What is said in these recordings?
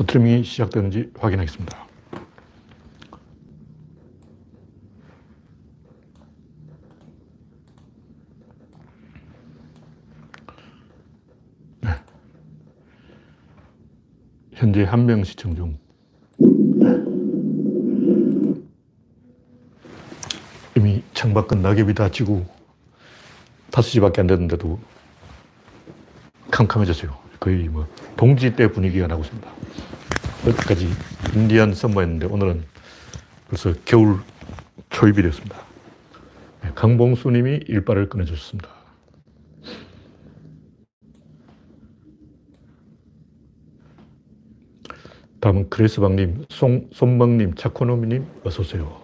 스트리밍이 시작되는지 확인하겠습니다. 네. 현재 한 명 시청 중. 이미 창밖은 낙엽이 다 지고 5시밖에 안 됐는데도 캄캄해졌어요. 거의 뭐 동지 때 분위기가 나고 있습니다. 여기까지 인디안 썸머였는데 오늘은 벌써 겨울 초입이 되었습니다. 네, 강봉수 님이 일발을 꺼내주셨습니다. 다음은 크리스방님, 손먹님, 차코노미님, 어서오세요.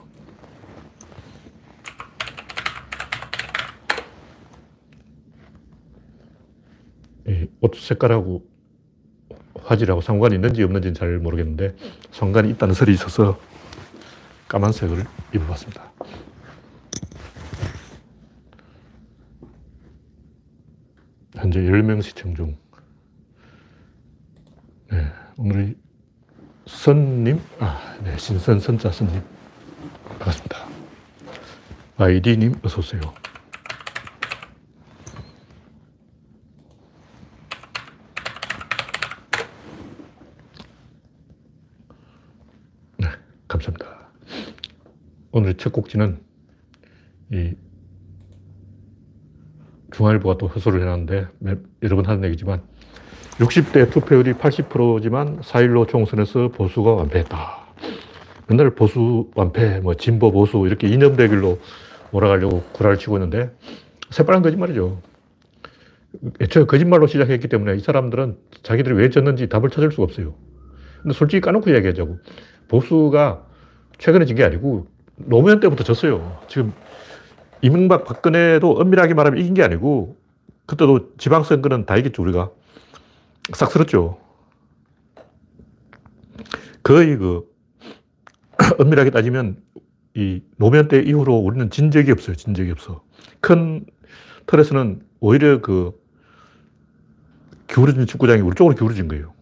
옷 색깔하고 화질하고 상관이 있는지 없는지는 잘 모르겠는데 상관이 있다는 설이 있어서 까만색을 입어봤습니다. 현재 10명 시청 중. 네, 오늘 선님, 아, 네, 신선 선자 선님. 반갑습니다. YD님, 어서오세요. 감사합니다. 오늘 첫 곡지는 이 중앙일보가 또 허소를 해놨는데 여러 번 하는 얘기지만 60대 투표율이 80%지만 4.15 총선에서 보수가 완패했다. 맨날 보수 완패, 뭐 진보 보수 이렇게 이념 대결로 몰아가려고 구라를 치고 있는데 새빨간 거짓말이죠. 애초에 거짓말로 시작했기 때문에 이 사람들은 자기들이 왜 졌는지 답을 찾을 수가 없어요. 근데 솔직히 까놓고 이야기하자고. 보수가 최근에 진 게 아니고 노무현 때부터 졌어요. 지금 이명박 박근혜도 엄밀하게 말하면 이긴 게 아니고 그때도 지방선거는 다 이겼죠, 우리가. 싹 쓸었죠. 거의 그 엄밀하게 따지면 이 노무현 때 이후로 우리는 진 적이 없어요. 진 적이 없어. 큰 틀에서는 오히려 그 기울어진 축구장이 우리 쪽으로 기울어진 거예요.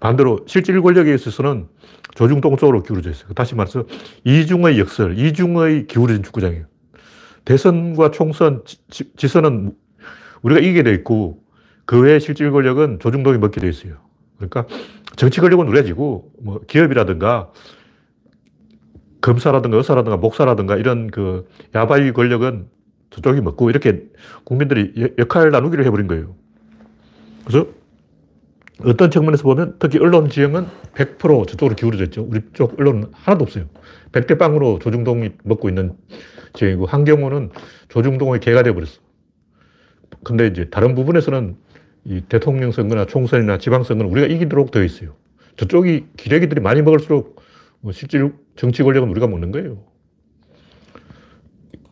반대로 실질 권력에 있어서는 조중동 쪽으로 기울어져 있어요. 다시 말해서 이중의 역설, 이중의 기울어진 축구장이에요. 대선과 총선, 지, 선은 우리가 이기게 돼 있고 그 외에 실질 권력은 조중동이 먹게 돼 있어요. 그러니까 정치 권력은 우리지고 뭐 기업이라든가 검사라든가 의사라든가 목사라든가 이런 그 야바이 권력은 저쪽이 먹고 이렇게 국민들이 역할 나누기를 해버린 거예요. 그래서 어떤 측면에서 보면 특히 언론 지형은 100% 저쪽으로 기울어져 있죠. 우리 쪽 언론은 하나도 없어요. 백대빵으로 조중동이 먹고 있는 지형이고 한 경우는 조중동의 개가 되어버렸어. 근데 이제 다른 부분에서는 이 대통령 선거나 총선이나 지방선거는 우리가 이기도록 되어 있어요. 저쪽이 기레기들이 많이 먹을수록 뭐 실질 정치 권력은 우리가 먹는 거예요.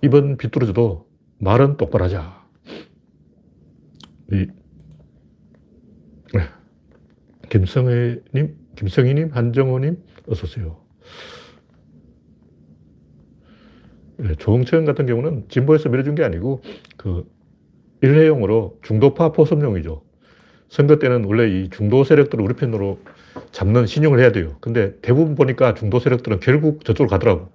이번 비뚤어져도 말은 똑바로 하자. 이 김성애님, 김성희님, 한정호님, 어서오세요. 네, 조홍천 같은 경우는 진보에서 밀어준 게 아니고 그 일회용으로 중도파 포섭용이죠. 선거 때는 원래 이 중도 세력들을 우리 편으로 잡는 신용을 해야 돼요. 근데 대부분 보니까 중도 세력들은 결국 저쪽으로 가더라고.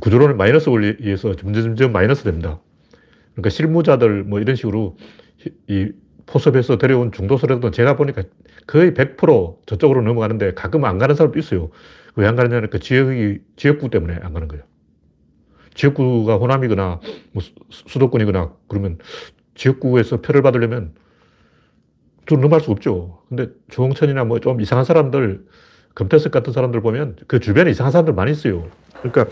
구조론을 마이너스 원리에서 점점 마이너스 됩니다. 그러니까 실무자들 뭐 이런 식으로 이 포섭해서 데려온 중도 세력들은 제가 보니까 거의 100% 저쪽으로 넘어가는데 가끔 안 가는 사람도 있어요. 왜 안 가느냐면 그 지역이, 지역구 때문에 안 가는 거예요. 지역구가 호남이거나 뭐 수도권이거나 그러면 지역구에서 표를 받으려면 좀 넘어갈 수가 없죠. 근데 조홍천이나 뭐 좀 이상한 사람들, 금태섭 같은 사람들 보면 그 주변에 이상한 사람들 많이 있어요. 그러니까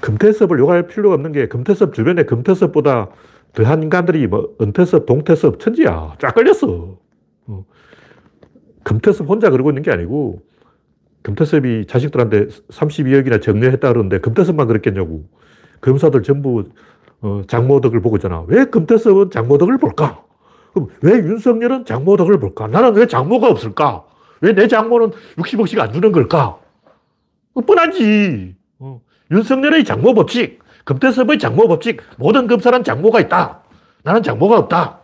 금태섭을 욕할 필요가 없는 게 금태섭 주변에 금태섭보다 더한 인간들이 뭐 은퇴섭, 동퇴섭, 천지야. 쫙 걸렸어. 어. 금태섭 혼자 그러고 있는 게 아니고 금태섭이 자식들한테 32억이나 정려했다 그러는데 금태섭만 그랬겠냐고. 검사들 전부 어, 장모덕을 보고 있잖아. 왜 금태섭은 장모덕을 볼까? 그럼 왜 윤석열은 장모덕을 볼까? 나는 왜 장모가 없을까? 왜 내 장모는 60억씩 안 주는 걸까? 뻔하지. 어. 윤석열의 장모 법칙. 금태섭의 장모 법칙, 모든 검사는 장모가 있다. 나는 장모가 없다.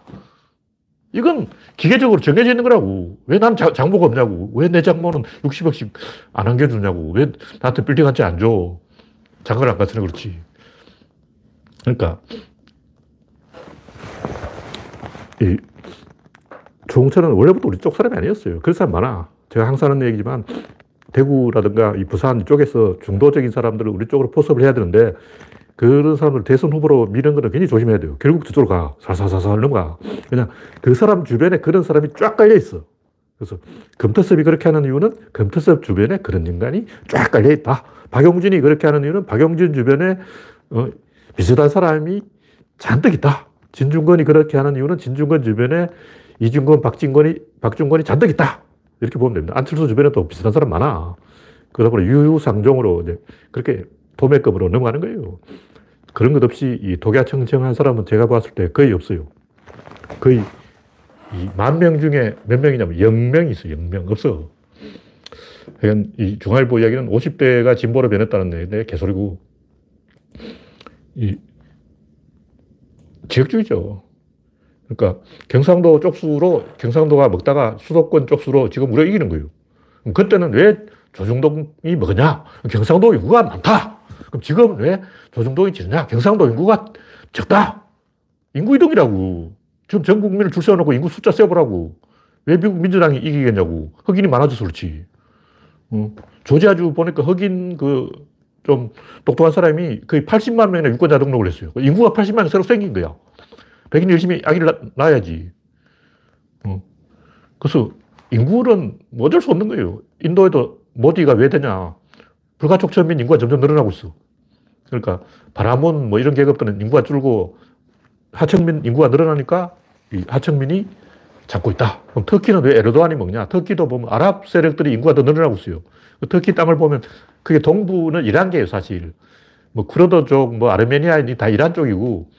이건 기계적으로 정해져 있는 거라고. 왜 난 장모가 없냐고. 왜 내 장모는 60억씩 안 안겨주냐고. 왜 나한테 빌딩 한 채 안 줘. 장가를 안 갔으니 그렇지. 그러니까, 이 조홍천은 원래부터 우리 쪽 사람이 아니었어요. 그런 사람 많아. 제가 항상 하는 얘기지만, 대구라든가 이 부산 쪽에서 중도적인 사람들을 우리 쪽으로 포섭을 해야 되는데, 그런 사람을 대선 후보로 미는 거는 굉장히 조심해야 돼요. 결국 저쪽으로 가. 살살살살 넘어가. 그냥 그 사람 주변에 그런 사람이 쫙 깔려 있어. 그래서 금태섭이 그렇게 하는 이유는 금태섭 주변에 그런 인간이 쫙 깔려 있다. 박용진이 그렇게 하는 이유는 박용진 주변에 어, 비슷한 사람이 잔뜩 있다. 진중권이 그렇게 하는 이유는 진중권 주변에 이중권, 박진권이, 박중권이 잔뜩 있다. 이렇게 보면 됩니다. 안철수 주변에 또 비슷한 사람 많아. 그러다 보니 유유상종으로 이제 그렇게 도매급으로 넘어가는 거예요. 그런 것 없이 이 독야청청한 사람은 제가 봤을 때 거의 없어요. 거의 만 명 중에 몇 명이냐면 0명이 있어 0명. 없어. 이 중앙일보 이야기는 50대가 진보로 변했다는 얘기인데 개소리고. 이 지역주의죠. 그러니까 경상도 쪽수로 경상도가 먹다가 수도권 쪽수로 지금 우리가 이기는 거예요. 그때는 왜 조중동이 먹냐? 경상도 인구가 많다. 그럼 지금 왜 조중동이 지느냐? 경상도 인구가 적다. 인구 이동이라고. 지금 전 국민을 줄 세워놓고 인구 숫자 세어보라고. 왜 미국 민주당이 이기겠냐고. 흑인이 많아져서 그렇지. 어. 조지아주 보니까 흑인 그 좀 똑똑한 사람이 거의 80만 명이나 유권자 등록을 했어요. 인구가 80만 명 새로 생긴 거야. 백인 열심히 아기를 낳, 아야지 어. 그래서 인구는 뭐 어쩔 수 없는 거예요. 인도에도 모디가 왜 되냐. 불가촉 천민 인구가 점점 늘어나고 있어. 그러니까 바라몬 뭐 이런 계급들은 인구가 줄고 하청민 인구가 늘어나니까 이 하청민이 잡고 있다. 그럼 터키는 왜 에르도안이 먹냐? 터키도 보면 아랍 세력들이 인구가 더 늘어나고 있어요. 그 터키 땅을 보면 그게 동부는 이란계예요, 사실. 뭐 쿠르드족, 뭐 아르메니아인이 다 이란 쪽이고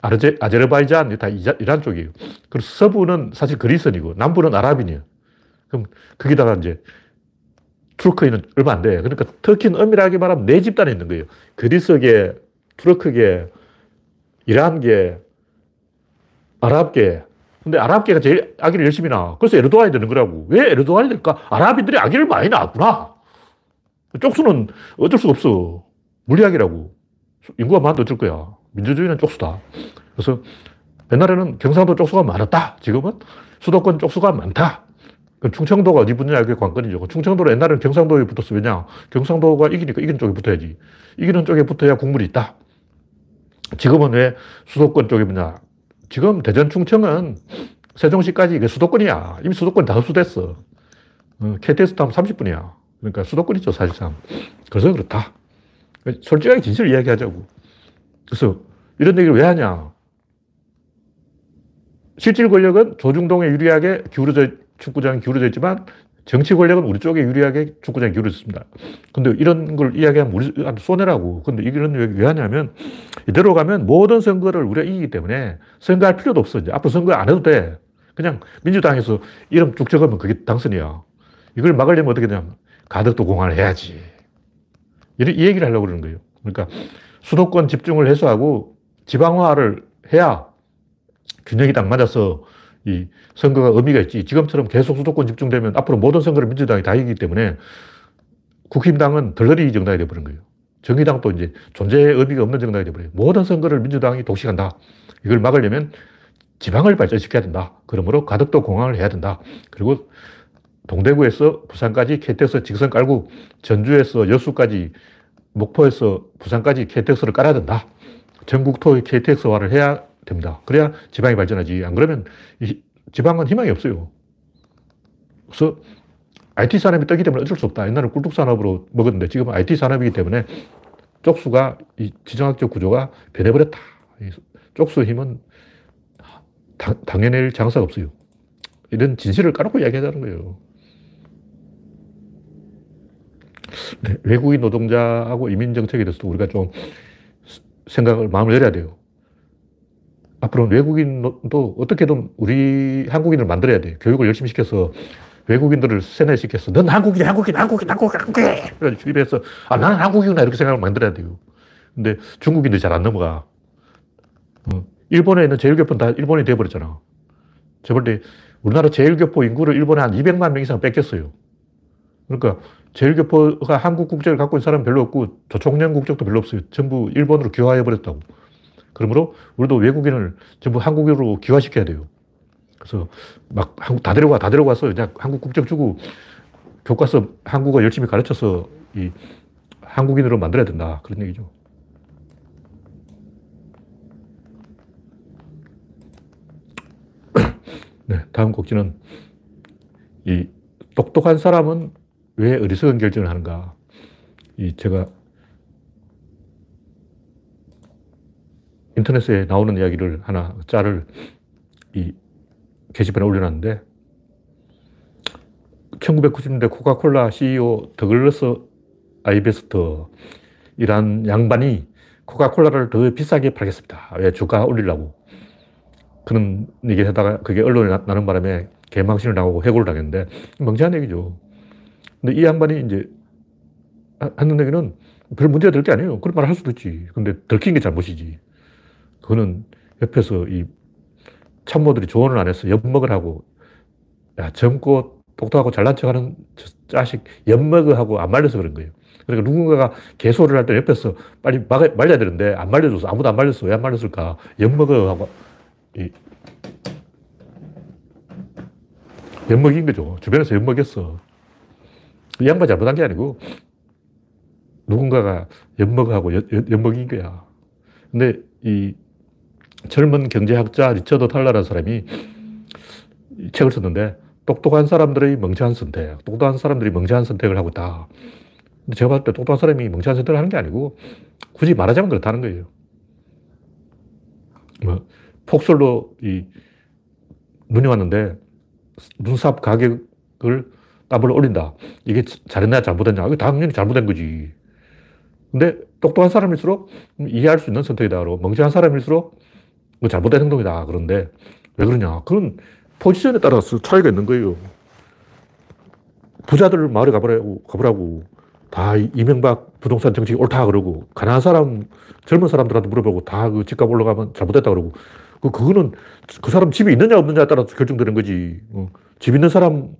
아르제, 아제르바이잔이 다 이란 쪽이에요. 그리고 서부는 사실 그리스인이고 남부는 아랍인이에요. 그럼 거기다가 이제 투르크인은 얼마 안 돼. 그러니까 터키는 엄밀하게 말하면 네 집단에 있는 거예요. 그리스계, 투르크계, 이란계, 아랍계. 근데 아랍계가 제일 아기를 열심히 낳아. 그래서 에르도안이 되는 거라고. 왜 에르도안이 될까? 아랍인들이 아기를 많이 낳았구나. 쪽수는 어쩔 수 없어. 물리학이라고. 인구가 많아도 어쩔 거야. 민주주의는 쪽수다. 그래서 옛날에는 경상도 쪽수가 많았다. 지금은 수도권 쪽수가 많다. 그 충청도가 어디 붙느냐 그게 관건이죠. 그 충청도는 옛날에는 경상도에 붙었어. 왜냐? 경상도가 이기니까 이기는 쪽에 붙어야지. 이기는 쪽에 붙어야 국물이 있다. 지금은 왜 수도권 쪽에 붙냐? 지금 대전 충청은 세종시까지 수도권이야. 이미 수도권 다 흡수됐어. 어, KTX 타면 30분이야. 그러니까 수도권이죠, 사실상. 그래서 그렇다. 솔직하게 진실을 이야기하자고. 그래서 이런 얘기를 왜 하냐? 실질 권력은 조중동에 유리하게 기울어져 축구장이 기울어져 있지만 정치 권력은 우리 쪽에 유리하게 축구장이 기울어져 있습니다. 근데 이런 걸 이야기하면 우리한테 손해라고. 근데 이런 왜, 왜 하냐면 이대로 가면 모든 선거를 우리가 이기기 때문에 선거할 필요도 없어. 이제 앞으로 선거 안 해도 돼. 그냥 민주당에서 이름 쭉 적으면 그게 당선이야. 이걸 막으려면 어떻게 되냐면 가덕도 공환을 해야지. 이 얘기를 하려고 그러는 거예요. 그러니까 수도권 집중을 해소하고 지방화를 해야 균형이 딱 맞아서 이 선거가 의미가 있지. 지금처럼 계속 수도권 집중되면 앞으로 모든 선거를 민주당이 다 이기기 때문에 국힘당은 덜러리 정당이 되어버린 거예요. 정의당도 이제 존재의 의미가 없는 정당이 되어버려요. 모든 선거를 민주당이 독식한다. 이걸 막으려면 지방을 발전시켜야 된다. 그러므로 가덕도 공항을 해야 된다. 그리고 동대구에서 부산까지 KTX 직선 깔고 전주에서 여수까지 목포에서 부산까지 KTX를 깔아야 된다. 전국 토의 KTX화를 해야 됩니다. 그래야 지방이 발전하지. 안 그러면 지방은 희망이 없어요. 그래서 IT 산업이 뜨기 때문에 어쩔 수 없다. 옛날에 꿀뚝 산업으로 먹었는데 지금은 IT 산업이기 때문에 쪽수가 이 지정학적 구조가 변해버렸다. 쪽수 힘은 당연히 장사가 없어요. 이런 진실을 까놓고 이야기하자는 거예요. 네, 외국인 노동자하고 이민 정책에 대해서도 우리가 좀 생각을 마음을 열어야 돼요. 앞으로는 외국인도 어떻게든 우리 한국인을 만들어야 돼. 교육을 열심히 시켜서 외국인들을 세뇌시켜서 넌 한국인, 한국인, 한국인, 한국인, 한국인. 그래서 주입해서 아, 나는 한국이구나 이렇게 생각을 만들어야 돼요. 근데 중국인들이 잘 안 넘어가. 어. 일본에 있는 제일교포는 다 일본이 돼버렸잖아. 볼때 우리나라 제일교포 인구를 일본에 한 200만 명 이상 뺏겼어요. 그러니까 제일교포가 한국 국적을 갖고 있는 사람은 별로 없고 조총련 국적도 별로 없어요. 전부 일본으로 귀화해버렸다고. 그러므로 우리도 외국인을 전부 한국으로 귀화시켜야 돼요. 그래서 막 한국 다 데려가, 다 데려가서 그냥 한국 국적 주고 교과서 한국어 열심히 가르쳐서 이 한국인으로 만들어야 된다. 그런 얘기죠. 네, 다음 곡지는 이 똑똑한 사람은 왜 어리석은 결정을 하는가. 이 제가 인터넷에 나오는 이야기를 하나 짤을 이 게시판에 올려놨는데 1990년대 코카콜라 CEO 더글러스 아이베스터 이란 양반이 코카콜라를 더 비싸게 팔겠습니다. 왜 주가 올리려고. 그런 얘기를 하다가 그게 언론에 나, 는 바람에 개망신을 나오고 해고를 당했는데 멍청한 얘기죠. 근데 이 양반이 이제 하는 얘기는 별 문제가 될 게 아니에요. 그런 말할 수도 있지. 근데 들킨 게 잘못이지. 그거는 옆에서 이 참모들이 조언을 안 해서 엿먹을 하고, 야, 젊고 똑똑하고 잘난 척 하는 자식 엿먹어 하고 안 말려서 그런 거예요. 그러니까 누군가가 개소를 할 때 옆에서 빨리 막, 말려야 되는데 안 말려줘서 아무도 안 말렸어. 왜 안 말렸을까? 엿먹어 하고, 이, 엿먹인 거죠. 주변에서 엿먹였어. 이 양반 잘못한 게 아니고 누군가가 엿먹어 하고 엿먹인 거야. 근데 이 젊은 경제학자 리처드 탈라라는 사람이 책을 썼는데 똑똑한 사람들의 멍청한 선택, 똑똑한 사람들이 멍청한 선택을 하고 있다. 근데 제가 봤을 때 똑똑한 사람이 멍청한 선택을 하는 게 아니고 굳이 말하자면 그렇다는 거예요. 뭐 폭설로 이 눈이 왔는데 눈삽 가격을 더블 올린다. 이게 잘했냐 잘못했냐. 이거 당연히 잘못된 거지. 근데 똑똑한 사람일수록 이해할 수 있는 선택이다. 그러고 멍청한 사람일수록 뭐 잘못된 행동이다. 그런데 왜 그러냐. 그건 포지션에 따라서 차이가 있는 거예요. 부자들 마을에 가보라고, 가보라고. 다 이명박 부동산 정책이 옳다 그러고, 가난한 사람, 젊은 사람들한테 물어보고, 다 그 집값 올라가면 잘못됐다 그러고, 그, 그거는 그 사람 집이 있느냐 없느냐에 따라 결정되는 거지. 어. 집 있는 사람은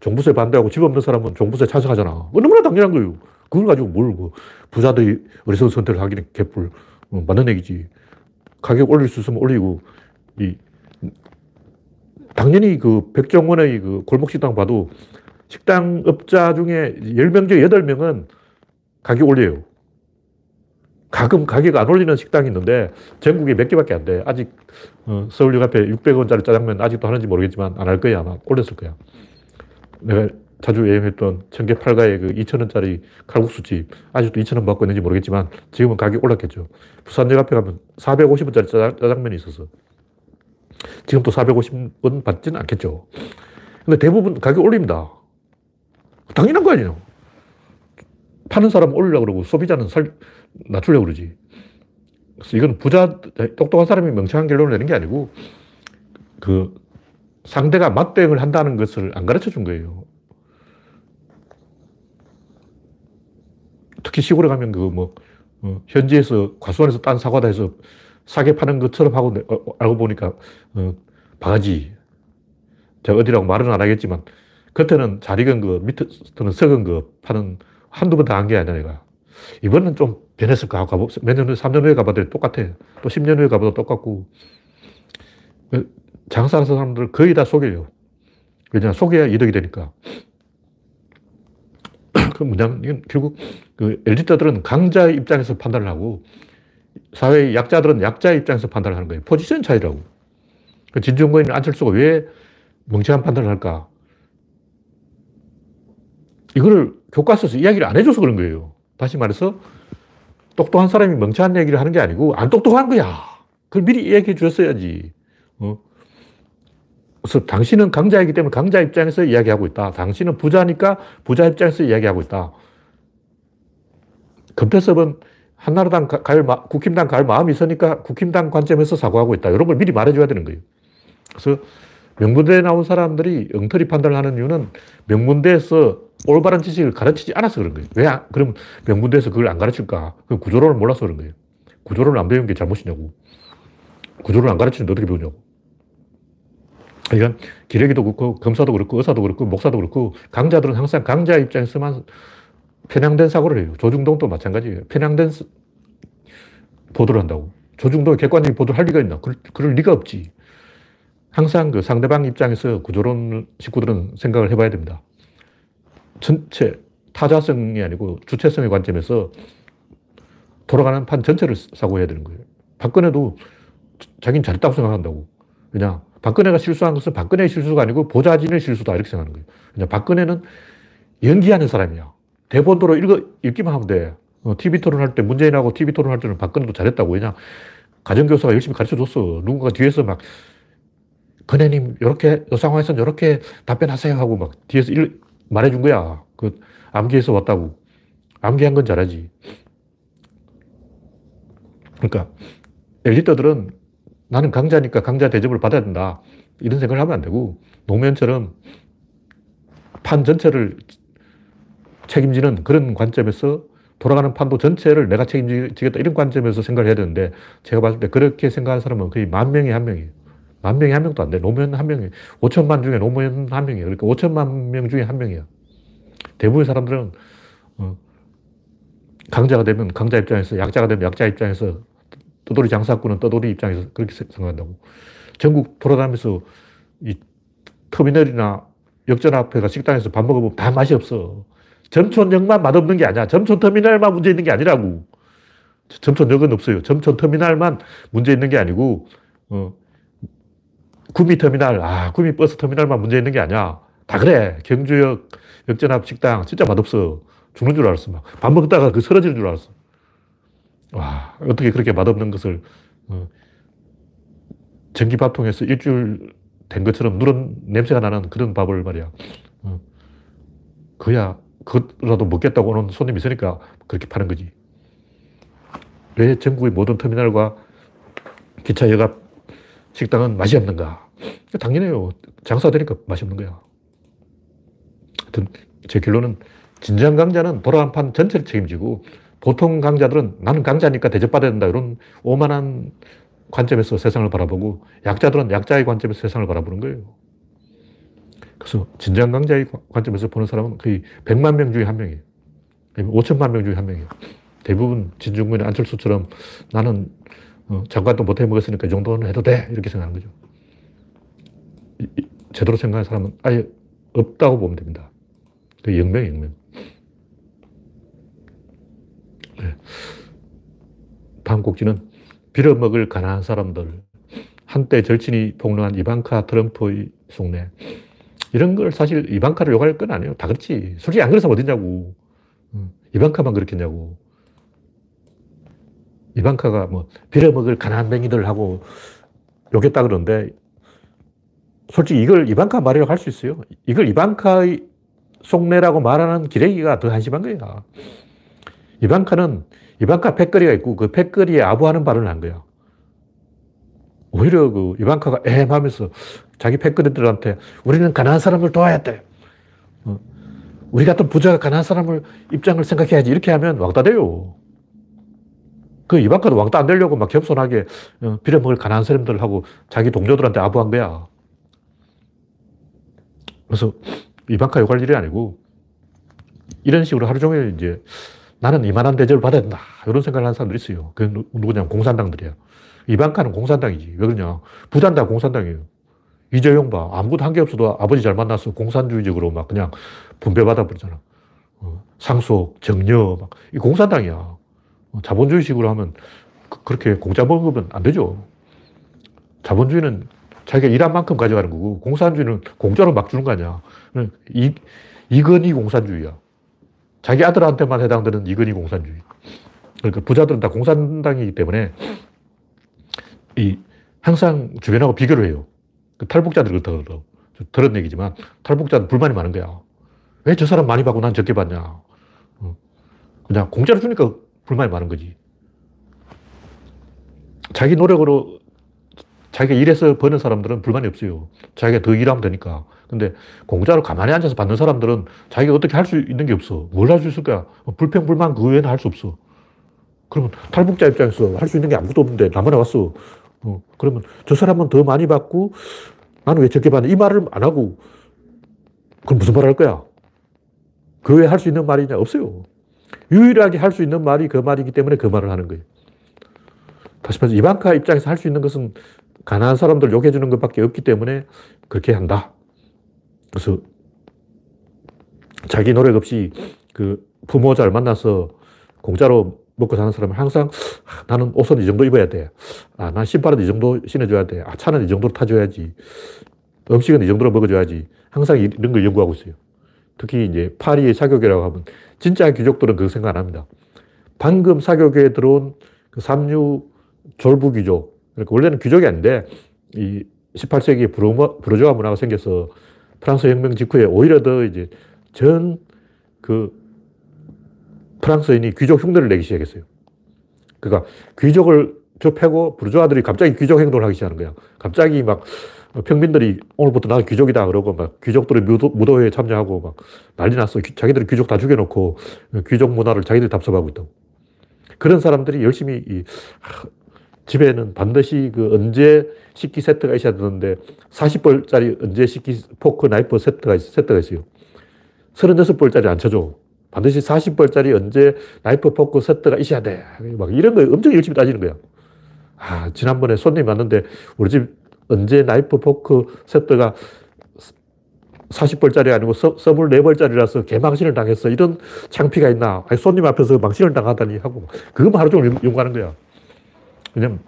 종부세 반대하고 집 없는 사람은 종부세 찬성하잖아. 너무나 당연한 거예요. 그걸 가지고 뭘, 그 부자들이 어리석은 선택을 하기는 개뿔. 어, 맞는 얘기지. 가격 올릴 수 있으면 올리고, 이, 당연히 그 백종원의 그 골목식당 봐도 식당 업자 중에 10명 중에 8명은 가격 올려요. 가끔 가격 안 올리는 식당이 있는데 전국에 몇 개밖에 안 돼. 아직 어, 서울역 앞에 600원짜리 짜장면 아직도 하는지 모르겠지만 안 할 거야. 아마 올렸을 거야. 내가 자주 여행했던 청계 팔가의 그 2,000원짜리 칼국수집 아직도 2,000원 받고 있는지 모르겠지만 지금은 가격 올랐겠죠. 부산역 앞에 가면 450원짜리 짜장 면이 있어서 지금 또 450원 받지는 않겠죠. 근데 대부분 가격 올립니다. 당연한 거 아니에요. 파는 사람 올리려고 그러고 소비자는 살, 낮추려고 그러지. 그래서 이건 부자, 똑똑한 사람이 멍청한 결론을 내는 게 아니고 그 상대가 맞대응을 한다는 것을 안 가르쳐 준 거예요. 특히 시골에 가면 그 뭐 어, 현지에서 과수원에서 딴 사과다 해서 싸게 파는 것처럼 하고 어, 어, 알고 보니까 어, 바가지. 제가 어디라고 말은 안 하겠지만 겉에는 잘 익은 거, 밑에는 썩은 거 파는 한두 번 다 한 게 아니라 내가. 이번엔 좀 변했을까 하고 가보, 몇년 후에, 3년 후에 가봐도 똑같아. 또 10년 후에 가봐도 똑같고. 장사하는 사람들 거의 다 속여요. 왜냐, 속여야 이득이 되니까. 그 뭐냐면, 결국 그 엘리트들은 강자의 입장에서 판단을 하고, 사회의 약자들은 약자의 입장에서 판단을 하는 거예요. 포지션 차이라고. 그 진중권인 안철수가 왜 멍청한 판단을 할까? 이거를 교과서에서 이야기를 안 해줘서 그런 거예요. 다시 말해서 똑똑한 사람이 멍청한 얘기를 하는 게 아니고 안 똑똑한 거야. 그걸 미리 이야기해 주셨어야지. 어? 그래서 당신은 강자이기 때문에 강자 입장에서 이야기하고 있다. 당신은 부자니까 부자 입장에서 이야기하고 있다. 금태섭은 한나라당 갈, 국힘당 갈 마음이 있으니까 국힘당 관점에서 사고하고 있다. 이런 걸 미리 말해줘야 되는 거예요. 그래서 명문대에 나온 사람들이 엉터리 판단을 하는 이유는 명문대에서 올바른 지식을 가르치지 않아서 그런 거예요. 왜, 그럼 명문대에서 그걸 안 가르칠까? 그 구조론을 몰라서 그런 거예요. 구조론을 안 배운 게 잘못이냐고. 구조를 안 가르치는데 어떻게 배우냐고. 이건 기레기도 그렇고 검사도 그렇고 의사도 그렇고 목사도 그렇고 강자들은 항상 강자 입장에서만 편향된 사고를 해요. 조중동도 마찬가지예요. 편향된 보도를 한다고. 조중동 객관적인 보도를 할 리가 있나? 그럴, 그럴 리가 없지. 항상 그 상대방 입장에서 구조론 식구들은 생각을 해봐야 됩니다. 전체, 타자성이 아니고 주체성의 관점에서 돌아가는 판 전체를 사고해야 되는 거예요. 박근혜도 자기는 잘했다고 생각한다고. 그냥 박근혜가 실수한 것은 박근혜의 실수가 아니고 보좌진의 실수다 이렇게 생각하는 거예요. 그냥 박근혜는 연기하는 사람이야. 대본도로 읽어, 읽기만 하면 돼. 어, TV 토론할 때, 문재인하고 TV 토론할 때는 박근혜도 잘했다고. 왜냐. 가정교사가 열심히 가르쳐 줬어. 누군가 뒤에서 막, 근혜님, 이렇게, 이 상황에서는 이렇게 답변하세요 하고 막 뒤에서 일, 말해준 거야. 그, 암기해서 왔다고. 암기한 건 잘하지. 그러니까, 엘리트들은 나는 강자니까 강자 대접을 받아야 된다. 이런 생각을 하면 안 되고, 노무현처럼 판 전체를 책임지는 그런 관점에서 돌아가는 판도 전체를 내가 책임지겠다 이런 관점에서 생각을 해야 되는데 제가 봤을 때 그렇게 생각하는 사람은 거의 만 명에 한 명이에요. 만 명에 한 명도 안 돼. 노무현 한 명이 5천만 중에 노무현 한 명이에요. 그러니까 5천만 명 중에 한 명이에요. 대부분의 사람들은 어, 강자가 되면 강자 입장에서 약자가 되면 약자 입장에서 떠돌이 장사꾼은 떠돌이 입장에서 그렇게 생각한다고. 전국 돌아다니면서 이 터미널이나 역전 앞에가 식당에서 밥 먹어보면 다 맛이 없어. 점촌역만 맛없는 게 아니야. 점촌 터미널만 문제 있는 게 아니라고. 점촌역은 없어요. 점촌 터미널만 문제 있는 게 아니고, 어, 구미 터미널, 아, 구미 버스 터미널만 문제 있는 게 아니야. 다 그래. 경주역 역전 앞 식당 진짜 맛없어. 죽는 줄 알았어. 막. 밥 먹다가 그 쓰러지는 줄 알았어. 와, 어떻게 그렇게 맛없는 것을, 어, 전기밥통에서 일주일 된 것처럼 누런 냄새가 나는 그런 밥을 말이야. 어. 그야 그것라도 먹겠다고 오는 손님이 있으니까 그렇게 파는 거지. 왜 전국의 모든 터미널과 기차 여갑 식당은 맛이 없는가? 당연해요. 장사되니까 맛이 없는 거야. 하여튼 제 결론은 진정 강자는 돌아간 판 전체를 책임지고 보통 강자들은 나는 강자니까 대접받아야 된다. 이런 오만한 관점에서 세상을 바라보고 약자들은 약자의 관점에서 세상을 바라보는 거예요. 그래서 진정 강자의 관점에서 보는 사람은 거의 100만 명 중에 한 명이에요. 5천만 명 중에 한 명이에요. 대부분 진중권의 안철수처럼 나는 어, 장관도 못 해 먹었으니까 이 정도는 해도 돼. 이렇게 생각하는 거죠. 제대로 생각하는 사람은 아예 없다고 보면 됩니다. 그 영명, 영명. 네. 다음 곡지는 빌어먹을 가난한 사람들. 한때 절친이 폭로한 이방카 트럼프의 속내. 이런 걸 사실 이방카를 욕할 건 아니에요. 다 그렇지. 솔직히 안 그래서 어딨냐고. 이방카만 그렇겠냐고. 이방카가 뭐 빌어먹을 가난한 맹이들 하고 욕했다 그러는데 솔직히 이걸 이방카 말이라고 할 수 있어요. 이걸 이방카의 속내라고 말하는 기레기가 더 한심한 거야. 이방카는 이방카 패거리가 있고 그 패거리에 아부하는 발언을 한 거야. 오히려 그 이방카가 애하면서 자기 패거리들한테 우리는 가난한 사람을 도와야 돼. 어, 우리 같은 부자가 가난한 사람을 입장을 생각해야지. 이렇게 하면 왕따 돼요. 그 이방카도 왕따 안 되려고 막 겸손하게 어, 빌어먹을 가난한 사람들하고 자기 동료들한테 아부한 거야. 그래서 이방카 욕할 일이 아니고 이런 식으로 하루 종일 이제 나는 이만한 대접을 받아야 된다. 이런 생각을 하는 사람들이 있어요. 그 누구냐 공산당들이야. 이방카는 공산당이지. 왜 그러냐. 부산당 공산당이에요. 이재용 봐. 아무것도 한 게 없어도 아버지 잘 만나서 공산주의적으로 막 그냥 분배받아 버리잖아. 어, 상속, 정려, 막. 이 공산당이야. 어, 자본주의식으로 하면 그, 렇게 공짜 먹으면 안 되죠. 자본주의는 자기가 일한 만큼 가져가는 거고, 공산주의는 공짜로 막 주는 거 아니야. 이, 이건희 공산주의야. 자기 아들한테만 해당되는 이건희 공산주의. 그러니까 부자들은 다 공산당이기 때문에 이 항상 주변하고 비교를 해요. 그 탈북자들 그렇다고 들은 얘기지만 탈북자는 불만이 많은 거야. 왜 저 사람 많이 받고 난 적게 받냐. 어. 그냥 공짜로 주니까 불만이 많은 거지. 자기 노력으로 자기가 일해서 버는 사람들은 불만이 없어요. 자기가 더 일하면 되니까. 근데 공짜로 가만히 앉아서 받는 사람들은 자기가 어떻게 할 수 있는 게 없어. 뭘 할 수 있을까? 불평, 불만 그 외에는 할 수 없어. 그러면 탈북자 입장에서 할 수 있는 게 아무것도 없는데 나만 왔어. 어, 그러면 저 사람은 더 많이 받고 나는 왜 적게 받냐? 이 말을 안 하고, 그럼 무슨 말 할 거야? 그 외에 할 수 있는 말이냐? 없어요. 유일하게 할 수 있는 말이 그 말이기 때문에 그 말을 하는 거예요. 다시 말해서 이방카 입장에서 할 수 있는 것은 가난한 사람들 욕해주는 것밖에 없기 때문에 그렇게 한다. 그래서 자기 노력 없이 그 부모 잘 만나서 공짜로 먹고 사는 사람은 항상 아, 나는 옷은 이 정도 입어야 돼. 아, 난 신발은 이 정도 신어줘야 돼. 아, 차는 이 정도로 타줘야지. 음식은 이 정도로 먹어줘야지. 항상 이런 걸 연구하고 있어요. 특히 이제 파리의 사교계라고 하면 진짜 귀족들은 그 생각 안 합니다. 방금 사교계에 들어온 그 삼류 졸부 귀족. 그러니까 원래는 귀족이 아닌데 이 18세기에 부르조아 문화가 생겨서 프랑스 혁명 직후에 오히려 더 이제 전 그 프랑스인이 귀족 흉내를 내기 시작했어요. 그러니까 귀족을 접하고 부르조아들이 갑자기 귀족 행동을 하기 시작하는 거야. 갑자기 막 평민들이 오늘부터 나 귀족이다 그러고 막 귀족들이 무도, 무도 회에 참여하고 막 난리 났어. 자기들이 귀족 다 죽여놓고 귀족 문화를 자기들이 답습하고 있다고. 그런 사람들이 열심히 이, 집에는 반드시 그 은제 식기 세트가 있어야 되는데 40벌짜리 은제 식기 포크 나이프 세트가, 세트가 있어요. 36벌짜리 안 쳐줘. 반드시 40벌짜리 은제 나이프 포크 세트가 있어야 돼. 막 이런 거 엄청 열심히 따지는 거야. 아, 지난번에 손님 왔는데 우리 집 은제 나이프 포크 세트가 40벌짜리 아니고 24벌짜리라서 개망신을 당했어. 이런 창피가 있나. 아니, 손님 앞에서 망신을 당하다니 하고. 그것만 하루 종일 연구하는 거야. 왜냐면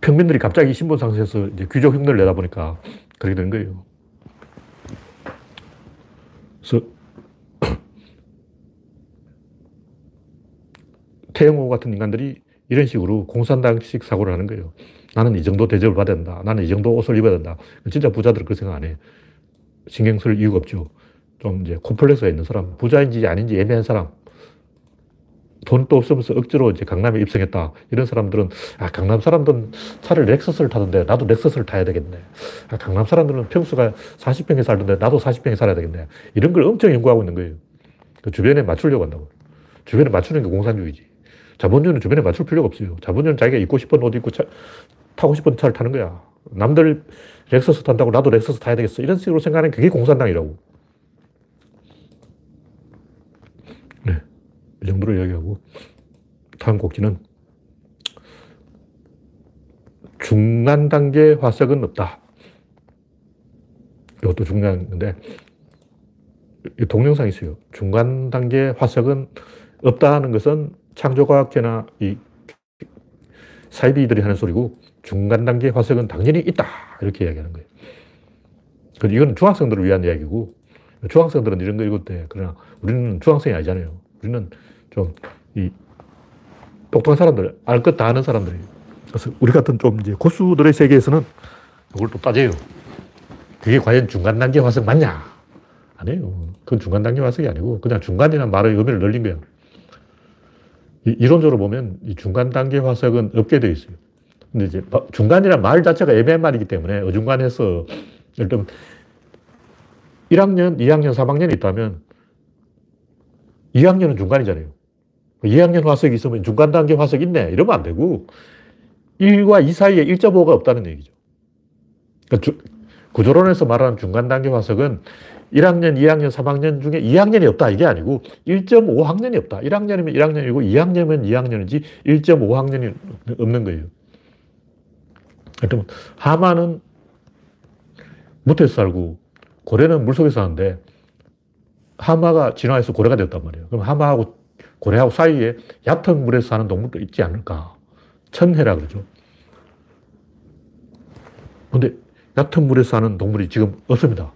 평민들이 갑자기 신분 상승해서 이제 귀족 흉내를 내다 보니까 그렇게 된 거예요. 그래서 태영호 같은 인간들이 이런 식으로 공산당식 사고를 하는 거예요. 나는 이 정도 대접을 받아야 된다. 나는 이 정도 옷을 입어야 된다. 진짜 부자들은 그 생각 안 해. 신경 쓸 이유가 없죠. 좀 이제 콤플렉스가 있는 사람, 부자인지 아닌지 애매한 사람, 돈도 없으면서 억지로 이제 강남에 입성했다. 이런 사람들은, 아, 강남 사람들은 차를 렉서스를 타던데, 나도 렉서스를 타야 되겠네. 아, 강남 사람들은 평수가 40평에 살던데, 나도 40평에 살아야 되겠네. 이런 걸 엄청 연구하고 있는 거예요. 그 주변에 맞추려고 한다고. 주변에 맞추는 게 공산주의지. 자본주의는 주변에 맞출 필요가 없어요. 자본주의는 자기가 입고 싶은 옷 입고 차, 타고 싶은 차를 타는 거야. 남들 렉서스 탄다고 나도 렉서스 타야 되겠어. 이런 식으로 생각하는 그게 공산당이라고. 네. 이 정도로 이야기하고. 다음 꼭지는 중간 단계 화석은 없다. 이것도 중요한 건데, 동영상이 있어요. 중간 단계 화석은 없다는 것은 창조과학계나 이 사이비들이 하는 소리고 중간 단계 화석은 당연히 있다. 이렇게 이야기하는 거예요. 이건 중학생들을 위한 이야기고 중학생들은 이런 거때 그러나 우리는 중학생이 아니잖아요. 우리는 좀 이 똑똑한 사람들, 알 것 다 아는 사람들이에요. 그래서 우리 같은 좀 이제 고수들의 세계에서는 이걸 또 따져요. 그게 과연 중간 단계 화석 맞냐? 아니에요. 그건 중간 단계 화석이 아니고 그냥 중간이라는 말의 의미를 늘린 거예요. 이론적으로 보면 이 중간 단계 화석은 없게 되어 있어요. 근데 이제 중간이란 말 자체가 애매한 말이기 때문에 어중간해서 예를 들면 1학년, 2학년, 3학년이 있다면 2학년은 중간이잖아요. 2학년 화석이 있으면 중간 단계 화석 있네. 이러면 안 되고 1과 2 사이에 1.5가 없다는 얘기죠. 그러니까 구조론에서 말하는 중간 단계 화석은 1학년, 2학년, 3학년 중에 2학년이 없다. 이게 아니고 1.5학년이 없다. 1학년이면 1학년이고 2학년이면 2학년이지 1.5학년이 없는 거예요. 그러면 하마는 무태에서 살고 고래는 물속에서 사는데 하마가 진화해서 고래가 되었단 말이에요. 그럼 하마하고 고래하고 사이에 얕은 물에서 사는 동물도 있지 않을까. 천해라 그러죠. 근데 얕은 물에서 사는 동물이 지금 없습니다.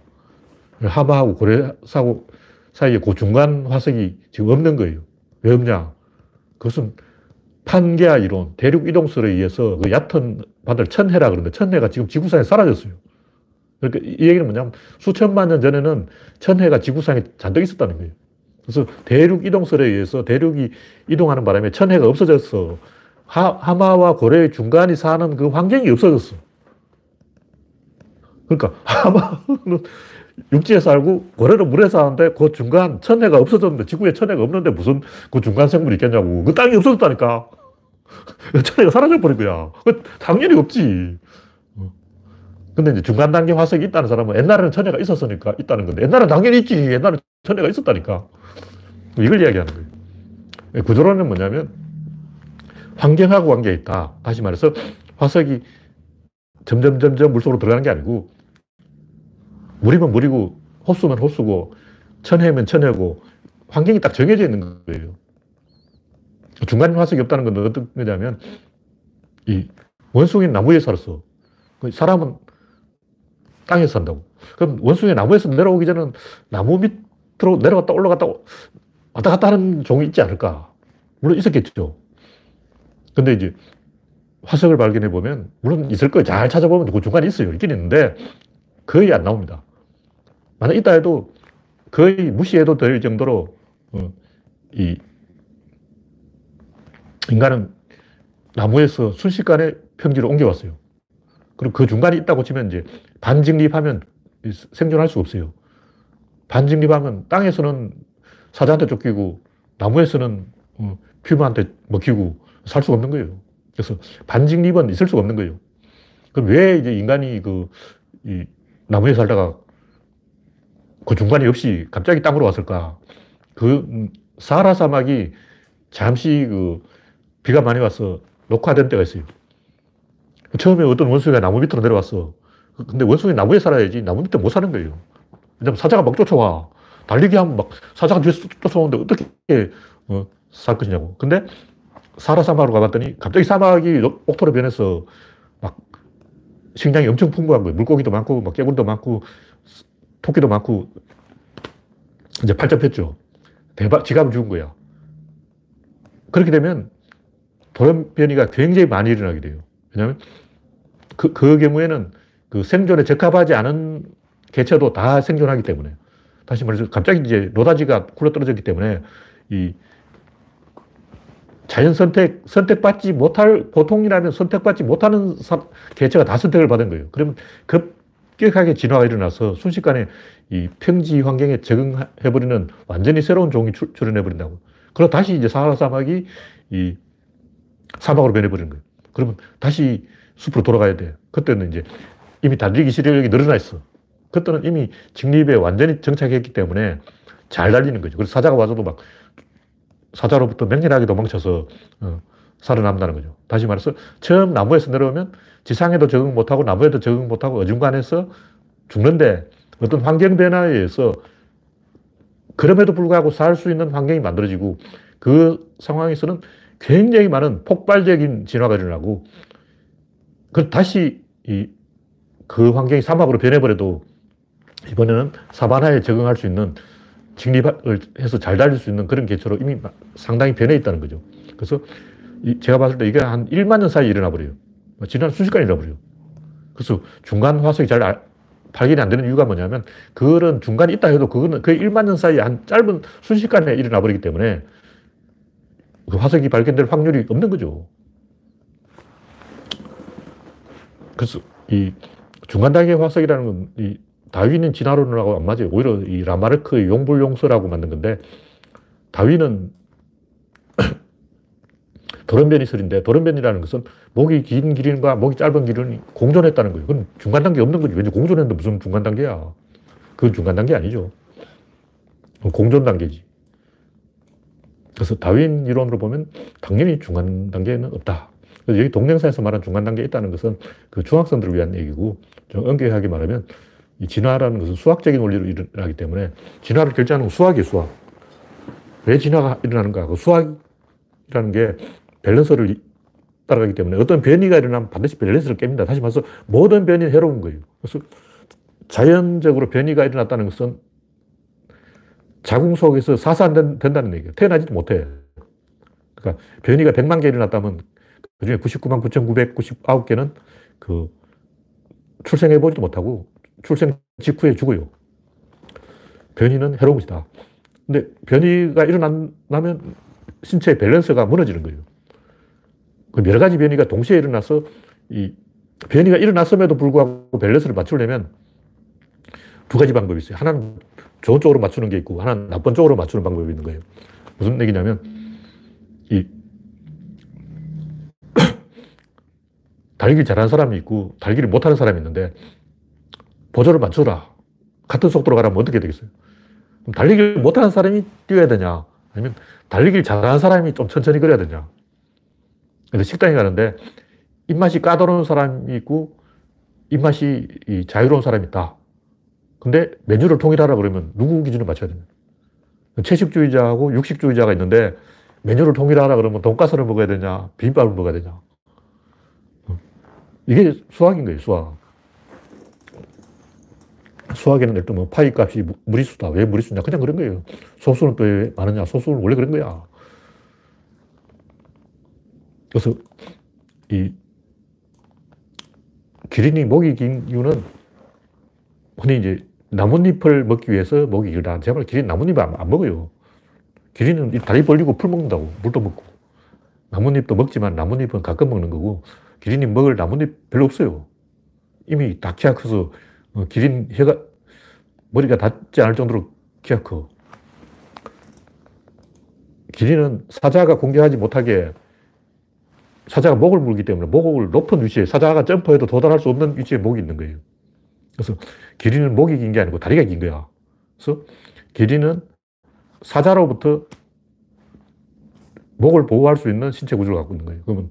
하마하고 고래사고 사이에 그 중간 화석이 지금 없는 거예요. 왜 없냐? 그것은 판계화 이론, 대륙 이동설에 의해서 그 얕은 바다를 천해라 그러는데 천해가 지금 지구상에 사라졌어요. 그러니까 이 얘기는 뭐냐면 수천만 년 전에는 천해가 지구상에 잔뜩 있었다는 거예요. 그래서 대륙 이동설에 의해서 대륙이 이동하는 바람에 천해가 없어졌어. 하, 하마와 고래의 중간이 사는 그 환경이 없어졌어. 그러니까 하마는 육지에 살고 고래는 물에 사는데 그 중간 천해가 없어졌는데 지구에 천해가 없는데 무슨 그 중간 생물이 있겠냐고. 그 땅이 없어졌다니까. 천해가 사라져 버린 거야. 당연히 없지. 근데 이제 중간 단계 화석이 있다는 사람은 옛날에는 천혜가 있었으니까 있다는 건데 옛날엔 당연히 있지. 옛날에 천혜가 있었다니까. 이걸 이야기하는 거예요. 구조론은 뭐냐면 환경하고 관계가 있다. 다시 말해서 화석이 점점 점점 물속으로 들어가는 게 아니고 물이면 물이고 호수면 호수고 천혜면 천혜고 환경이 딱 정해져 있는 거예요. 중간 화석이 없다는 건 어떤 거냐면 이 원숭이는 나무에 살았어. 그 사람은 땅에서 산다고. 그럼 원숭이 나무에서 내려오기 전에 나무 밑 으로 내려갔다 올라갔다 왔다 갔다 하는 종이 있지 않을까? 물론 있었겠죠. 근데 이제 화석을 발견해 보면, 물론 있을 거예요. 잘 찾아보면 그 중간에 있어요. 있긴 있는데, 거의 안 나옵니다. 만약 있다 해도 거의 무시해도 될 정도로, 어, 이, 인간은 나무에서 순식간에 평지로 옮겨왔어요. 그럼 그 중간에 있다고 치면 이제 반직립하면 생존할 수 없어요. 반직립하면 땅에서는 사자한테 쫓기고 나무에서는 어, 퓨마한테 먹히고 살 수가 없는 거예요. 그래서 반직립은 있을 수가 없는 거예요. 그럼 왜 이제 인간이 그, 이 나무에 살다가 그 중간이 없이 갑자기 땅으로 왔을까? 그 음, 사하라 사막이 잠시 그 비가 많이 와서 녹화된 때가 있어요. 처음에 어떤 원숭이가 나무 밑으로 내려왔어. 근데 원숭이 나무에 살아야지 나무 밑에 못 사는 거예요. 왜냐면 사자가 막 쫓아와. 달리기 하면 막 사자가 뒤에서 쫓아오는데 어떻게 어, 살 것이냐고. 근데 사라 사막으로 가봤더니 갑자기 사막이 옥토로 변해서 막 식량이 엄청 풍부한 거예요. 물고기도 많고, 막 깨굴도 많고, 토끼도 많고, 이제 팔짱 폈죠. 대박, 지갑을 죽은 거야. 그렇게 되면 돌연변이가 굉장히 많이 일어나게 돼요. 왜냐하면 그, 그 경우에는 그 생존에 적합하지 않은 개체도 다 생존하기 때문에. 다시 말해서 갑자기 이제 노다지가 굴러 떨어졌기 때문에 이 자연 선택, 선택받지 못할, 보통이라면 선택받지 못하는 사, 개체가 다 선택을 받은 거예요. 그러면 급격하게 진화가 일어나서 순식간에 이 평지 환경에 적응해버리는 완전히 새로운 종이 출, 현해버린다고. 그럼 다시 이제 사하라 사막이 이 사막으로 변해버리는 거예요. 그러면 다시 숲으로 돌아가야 돼. 그때는 이제 이미 달리기 시력이 늘어나 있어. 그때는 이미 직립에 완전히 정착했기 때문에 잘 달리는 거죠. 그래서 사자가 와서도 막 사자로부터 맹렬하게 도망쳐서 어, 살아남다는 거죠. 다시 말해서 처음 나무에서 내려오면 지상에도 적응 못하고 나무에도 적응 못하고 어중간해서 죽는데 어떤 환경 변화에 의해서 그럼에도 불구하고 살 수 있는 환경이 만들어지고 그 상황에서는 굉장히 많은 폭발적인 진화가 일어나고, 그 다시 이, 그 환경이 사막으로 변해버려도 이번에는 사바나에 적응할 수 있는 직립을 해서 잘 달릴 수 있는 그런 개체로 이미 상당히 변해 있다는 거죠. 그래서 제가 봤을 때 이게 한 1만 년 사이에 일어나 버려요. 지난 순식간에 일어나 버려요. 그래서 중간 화석이 잘 발견이 안 되는 이유가 뭐냐면 그런 중간에 있다 해도 그거는 거의 1만 년 사이에 한 짧은 순식간에 일어나 버리기 때문에 그 화석이 발견될 확률이 없는 거죠. 그래서 이 중간 단계 화석이라는 건 이 다윈은 진화론하고 안 맞아요. 오히려 이 라마르크의 용불용서라고 만든 건데 다윈은 도련변이설인데 도련변이라는 것은 목이 긴 기린과 목이 짧은 기린이 공존했다는 거예요. 그건 중간 단계 없는 거지. 왠지 공존했는데 무슨 중간 단계야. 그건 중간 단계 아니죠. 공존 단계지. 그래서 다윈 이론으로 보면 당연히 중간 단계는 없다. 여기 동영상에서 말한 중간 단계에 있다는 것은 그 중학생들을 위한 얘기고, 좀 엄격하게 말하면 이 진화라는 것은 수학적인 원리로 일어나기 때문에 진화를 결정하는 건 수학이에요, 수학. 왜 진화가 일어나는가? 그 수학이라는 게 밸런스를 따라가기 때문에 어떤 변이가 일어나면 반드시 밸런스를 깹니다. 다시 말해서 모든 변이는 해로운 거예요. 그래서 자연적으로 변이가 일어났다는 것은 자궁 속에서 사산된다는 얘기예요. 태어나지도 못해. 그러니까 변이가 100만 개 일어났다면 그 중에 99만 9,999개는 그 출생해보지도 못하고 출생 직후에 죽어요. 변이는 해로운 것이다. 근데 변이가 일어나면 신체의 밸런스가 무너지는 거예요. 그 여러 가지 변이가 동시에 일어나서 이 변이가 일어났음에도 불구하고 밸런스를 맞추려면 두 가지 방법이 있어요. 하나는 좋은 쪽으로 맞추는 게 있고 하나는 나쁜 쪽으로 맞추는 방법이 있는 거예요. 무슨 얘기냐면 이 달기 잘하는 사람이 있고 달기를 못하는 사람이 있는데 보조를 맞춰라. 같은 속도로 가라면 어떻게 되겠어요? 달리기를 못하는 사람이 뛰어야 되냐? 아니면 달리기를 잘하는 사람이 좀 천천히 걸어야 되냐? 근데 식당에 가는데 입맛이 까다로운 사람이 있고 입맛이 자유로운 사람이 있다. 근데 메뉴를 통일하라 그러면 누구 기준을 맞춰야 되냐? 채식주의자하고 육식주의자가 있는데 메뉴를 통일하라 그러면 돈가스를 먹어야 되냐? 비빔밥을 먹어야 되냐? 이게 수학인 거예요, 수학. 수학에는 예를 들면 파이 값이 무리수다. 왜 무리수냐? 그냥 그런 거예요. 소수는 또 왜 많으냐? 소수는 원래 그런 거야. 그래서 이 기린이 목이 긴 이유는 흔히 이제 나뭇잎을 먹기 위해서 목이 길다. 제발 기린 나뭇잎 안, 안 먹어요. 기린은 다리 벌리고 풀 먹는다고. 물도 먹고. 나뭇잎도 먹지만 나뭇잎은 가끔 먹는 거고 기린이 먹을 나뭇잎 별로 없어요. 이미 다 키가 커서 어, 기린 혀가 머리가 닿지 않을 정도로 키가 커. 기린은 사자가 공격하지 못하게 사자가 목을 물기 때문에 목을 높은 위치에 사자가 점프해도 도달할 수 없는 위치에 목이 있는 거예요. 그래서 기린은 목이 긴 게 아니고 다리가 긴 거야. 그래서 기린은 사자로부터 목을 보호할 수 있는 신체 구조를 갖고 있는 거예요. 그러면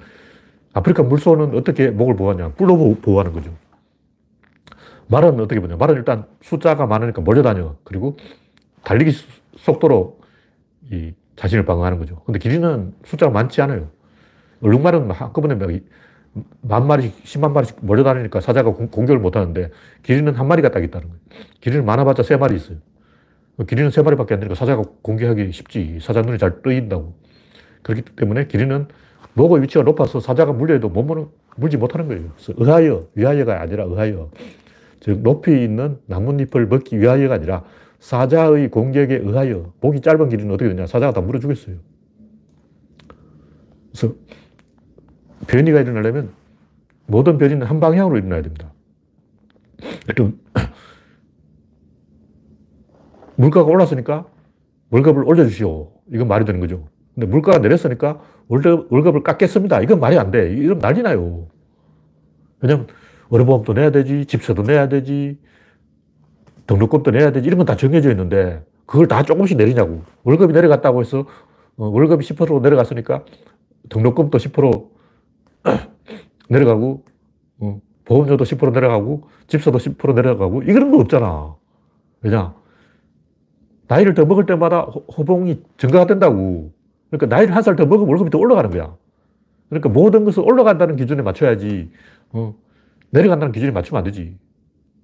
아프리카 물소는 어떻게 목을 보호하냐? 뿔로 보호하는 거죠. 말은 어떻게 보냐? 말은 일단 숫자가 많으니까 몰려다녀. 그리고 달리기 속도로 이 자신을 방어하는 거죠. 근데 기린은 숫자가 많지 않아요. 얼룩말은 한꺼번에 만 마리씩, 십만 마리씩 몰려다니니까 사자가 공 격을 못 하는데 기린은 한 마리가 딱 있다는 거예요. 기린은 많아봤자 세 마리 있어요. 기린은 세 마리밖에 안 되니까 사자가 공격하기 쉽지. 사자 눈이 잘 뜨인다고. 그렇기 때문에 기린은 목의 위치가 높아서 사자가 물려도 못 물지 못하는 거예요. 그래서 의하여, 위하여가 아니라 의하여. 즉, 높이 있는 나뭇잎을 먹기 위하여가 아니라 사자의 공격에 의하여. 목이 짧은 기린은 어떻게 되냐. 사자가 다 물어 주겠어요. 그래서 변이가 일어나려면 모든 변이는 한 방향으로 일어나야 됩니다. 좀 물가가 올랐으니까 월급을 올려주시오. 이건 말이 되는 거죠. 근데 물가가 내렸으니까 월급, 월급을 깎겠습니다. 이건 말이 안 돼. 이런 난리 나요. 왜냐면 의료보험도 내야 되지, 집세도 내야 되지, 등록금도 내야 되지, 이런 건 다 정해져 있는데 그걸 다 조금씩 내리냐고. 월급이 내려갔다고 해서 어, 월급이 10% 내려갔으니까 등록금도 10% 내려가고, 어, 보험료도 10% 내려가고, 집세도 10% 내려가고, 이런 거 없잖아. 왜냐? 나이를 더 먹을 때마다 호봉이 증가가 된다고. 그러니까 나이를 한 살 더 먹으면 월급이 더 올라가는 거야. 그러니까 모든 것을 올라간다는 기준에 맞춰야지, 어, 내려간다는 기준에 맞추면 안 되지.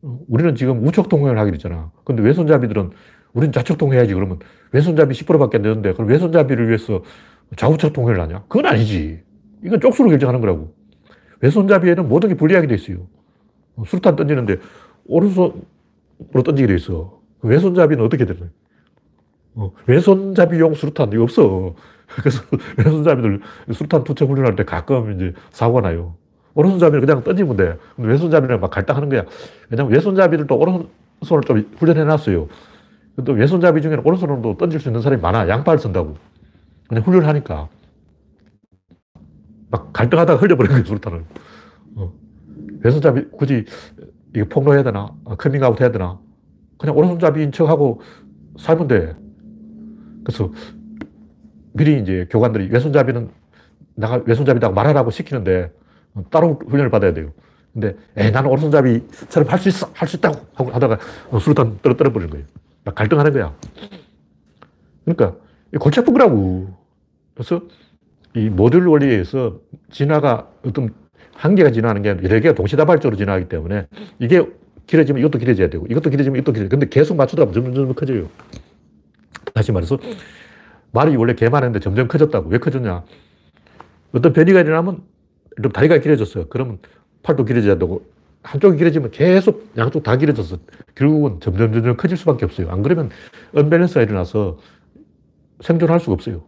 어, 우리는 지금 우측 통행을 하기로 했잖아. 근데 왼손잡이들은 우리는 좌측 통해야지. 그러면 왼손잡이 10%밖에 안 되는데, 그럼 왼손잡이를 위해서 좌우측 통행을 하냐? 그건 아니지. 이건 쪽수로 결정하는 거라고. 왼손잡이에는 모든 게 불리하게 돼 있어요. 수류탄 던지는데 오른손으로 던지게 돼 있어. 왼손잡이는 어떻게 되는 어, 왼손잡이용 수류탄 이거 없어. 그래서 왼손잡이들 수류탄 투척 훈련할 때 가끔 이제 사고가 나요. 오른손잡이를 그냥 던지면 돼. 근데 왼손잡이를 막 갈등하는 거야. 왜냐면 왼손잡이들도 오른손을 좀 훈련해 놨어요. 근데 왼손잡이 중에는 오른손으로도 던질 수 있는 사람이 많아. 양팔 쓴다고. 그냥 훈련하니까. 막 갈등하다가 흘려버린 거예요, 수류탄을. 어. 왼손잡이 굳이 이거 폭로해야 되나? 아, 커밍아웃 해야 되나? 그냥 오른손잡이인 척하고 살면 돼. 그래서 미리 이제 교관들이 왼손잡이는 나가 왼손잡이라고 말하라고 시키는데 따로 훈련을 받아야 돼요. 근데 에 나는 오른손잡이처럼 할 수 있어 할 수 있다고 하고 하다가 수류탄 떨어뜨려 버리는 거예요. 막 갈등하는 거야. 그러니까 골치 아픈 거라고. 그래서 이 모듈 원리에 의해서 진화가 어떤 한계가 진화하는 게 여러 개가 동시다발적으로 진화하기 때문에 이게 길어지면 이것도 길어져야 되고 이것도 길어지면 이것도 길어져야 근데 계속 맞추다 보면 점점, 점점 커져요. 다시 말해서 말이 원래 개만했는데 점점 커졌다고. 왜 커졌냐? 어떤 변이가 일어나면 다리가 길어졌어요. 그러면 팔도 길어져야 되고 한쪽이 길어지면 계속 양쪽 다 길어져서 결국은 점점 점점 커질 수밖에 없어요. 안 그러면 언밸런스가 일어나서 생존할 수가 없어요.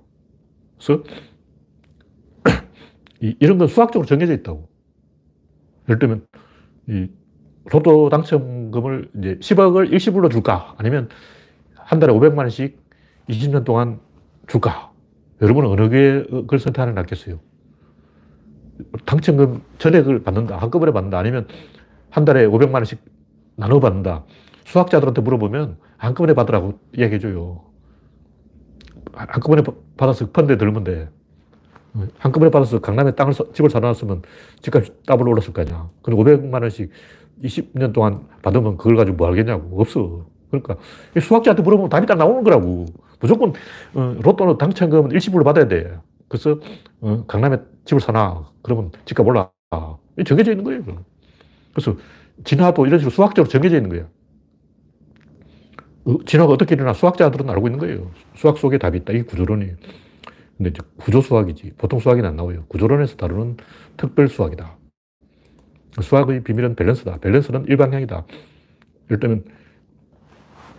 그래서 이, 런 건 수학적으로 정해져 있다고. 예를 들면, 이 로또 당첨금을 이제 10억을 일시불로 줄까? 아니면 한 달에 500만 원씩 20년 동안 줄까? 여러분은 어느 걸 선택하는 게 낫겠어요? 당첨금 전액을 받는다, 한꺼번에 받는다, 아니면 한 달에 500만 원씩 나눠 받는다. 수학자들한테 물어보면 한꺼번에 받으라고 이야기해줘요. 한꺼번에 받아서 펀드에 들면 돼. 한꺼번에 받아서 강남에 땅을, 집을 사놨으면 집값이 더블 올랐을 거 아니야. 그럼 500만 원씩 20년 동안 받으면 그걸 가지고 뭐 하겠냐고. 없어. 그러니까 수학자한테 물어보면 답이 딱 나오는 거라고. 무조건 어, 로또 당첨금은 일시불로 받아야 돼. 그래서 어, 강남에 집을 사놔. 그러면 집값 올라. 정해져 있는 거예요. 그래서 진화도 이런 식으로 수학적으로 정해져 있는 거예요. 어, 진화가 어떻게 일어나 수학자들은 알고 있는 거예요. 수학 속에 답이 있다. 이게 구조론이에요. 근데 이제 구조 수학이지. 보통 수학이 안 나와요. 구조론에서 다루는 특별 수학이다. 수학의 비밀은 밸런스다. 밸런스는 일방향이다. 예를 들면,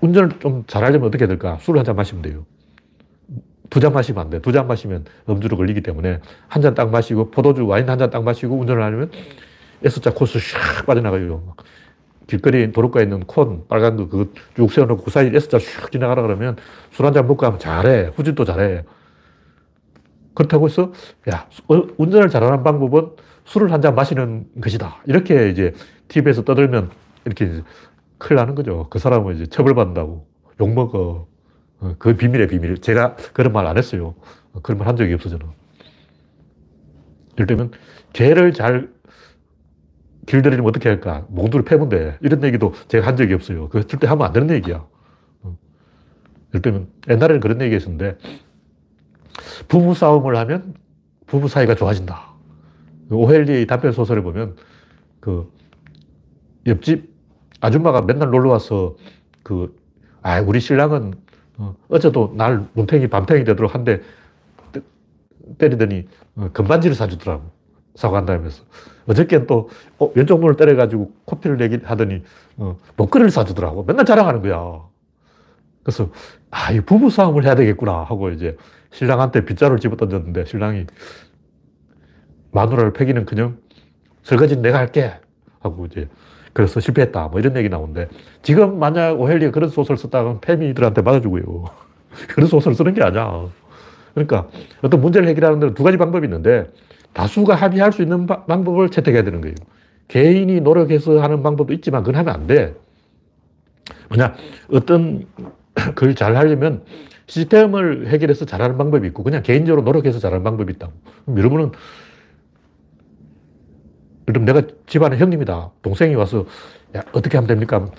운전을 좀 잘하려면 어떻게 해야 될까? 술을 한 잔 마시면 돼요. 두 잔 마시면 안 돼. 두 잔 마시면 음주로 걸리기 때문에 한 잔 딱 마시고, 포도주, 와인 한 잔 딱 마시고 운전을 하려면 S자 코스 샥 빠져나가요. 길거리 도로가에 있는 콘, 빨간 거, 그거 쭉 세워놓고 그 사이 S자 슉 지나가라 그러면 술 한 잔 먹고 하면 잘해. 후진도 잘해. 그렇다고 해서, 야, 어, 운전을 잘하는 방법은 술을 한 잔 마시는 것이다. 이렇게 이제 TV에서 떠들면 이렇게 큰일 나는 거죠. 그 사람은 이제 처벌받는다고. 욕먹어. 어, 그 비밀의 비밀. 제가 그런 말 안 했어요. 그런 말 한 적이 없어, 저는. 예를 들면, 개를 잘 길들이면 어떻게 할까? 몽두를 패면 돼. 이런 얘기도 제가 한 적이 없어요. 그 절대 하면 안 되는 얘기야. 어. 예를 들면, 옛날에는 그런 얘기 했었는데, 부부 싸움을 하면 부부 사이가 좋아진다. 오헬리 단편 소설을 보면, 그, 옆집 아줌마가 맨날 놀러 와서, 그, 아, 우리 신랑은 어, 어제도 날 눈탱이 밤탱이 되도록 한데 때리더니 어, 금반지를 사주더라고. 사과한다면서. 어저께는 또 어, 왼쪽 눈을 때려가지고 코피를 내기 하더니 어, 목걸이를 사주더라고. 맨날 자랑하는 거야. 그래서 아, 이 부부 싸움을 해야 되겠구나 하고 이제 신랑한테 빗자루를 집어 던졌는데 신랑이 마누라를 패기는 그냥 설거지는 내가 할게 하고 이제 그래서 실패했다 뭐 이런 얘기 나오는데 지금 만약 오헬리가 그런 소설 썼다면 페미들한테 맞아주고요. 그런 소설 쓰는 게 아니야. 그러니까 어떤 문제를 해결하는 데는 두 가지 방법이 있는데 다수가 합의할 수 있는 바, 방법을 채택해야 되는 거예요. 개인이 노력해서 하는 방법도 있지만 그건 하면 안 돼. 뭐냐, 어떤 글잘 하려면 시스템을 해결해서 잘하는 방법이 있고 그냥 개인적으로 노력해서 잘하는 방법이 있다고. 여러분은 그럼 내가 집안의 형님이다. 동생이 와서 야, 어떻게 하면 됩니까?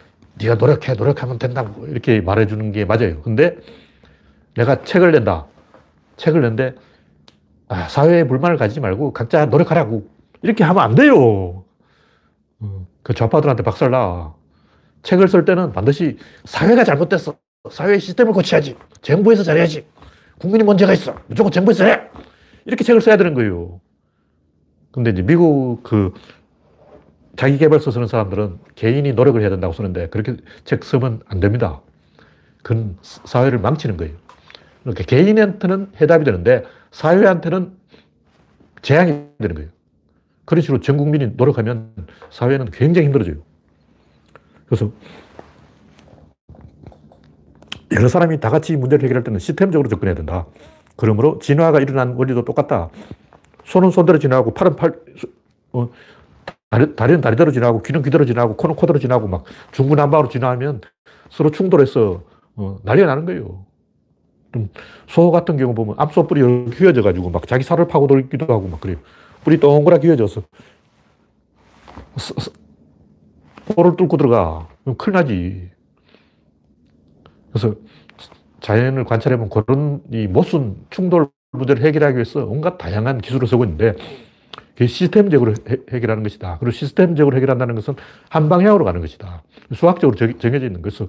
네가 노력해, 노력하면 된다고 이렇게 말해주는 게 맞아요. 근데 내가 책을 낸다. 책을 낸데 아, 사회에 불만을 가지지 말고 각자 노력하라고. 이렇게 하면 안 돼요. 어, 그 좌파들한테 박살나. 책을 쓸 때는 반드시 사회가 잘못됐어. 사회 시스템을 고쳐야지. 정부에서 잘해야지. 국민이 문제가 있어. 무조건 정부에서 해. 이렇게 책을 써야 되는 거예요. 근데 이제 미국 그 자기 개발서 쓰는 사람들은 개인이 노력을 해야 된다고 쓰는데 그렇게 책 쓰면 안 됩니다. 그건 사회를 망치는 거예요. 그러니까 개인한테는 해답이 되는데 사회한테는 재앙이 되는 거예요. 그런 식으로 전 국민이 노력하면 사회는 굉장히 힘들어져요. 그래서 여러 사람이 다 같이 문제를 해결할 때는 시스템적으로 접근해야 된다. 그러므로 진화가 일어난 원리도 똑같다. 손은 손대로 진화하고 팔은 팔, 어, 다리, 다리는 다리대로 진화하고 귀는 귀대로 진화하고 코는 코대로 진화하고 막 중구난방으로 진화하면 서로 충돌해서 어, 난리가 나는 거예요. 소 같은 경우 보면 암소 뿌리 휘어져 가지고 막 자기 살을 파고 돌기도 하고 막 그래요. 뿌리 동그랗게 휘어져서 볼을 뚫고 들어가. 그럼 큰일 나지. 그래서 자연을 관찰해보면 그런 이 모순 충돌 문제를 해결하기 위해서 온갖 다양한 기술을 쓰고 있는데 그게 시스템적으로 해, 결하는 것이다. 그리고 시스템적으로 해결한다는 것은 한 방향으로 가는 것이다. 수학적으로 정 해져 있는 것서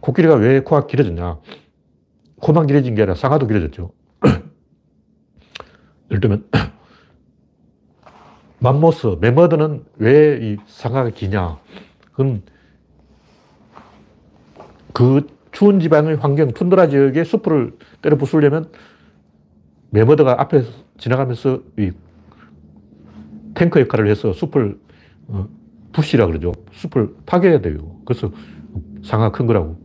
코끼리가 왜 코가 길어졌냐. 코만 길어진 게 아니라 상하도 길어졌죠. 예를 들면, 맘모스, 메머드는 왜 이 상하가 기냐. 그건 그 추운 지방의 환경, 툰드라 지역에 숲을 때려 부수려면 메머드가 앞에 지나가면서 이 탱크 역할을 해서 숲을 어, 부시라 그러죠. 숲을 파괴해야 돼요. 그래서 상하가 큰 거라고.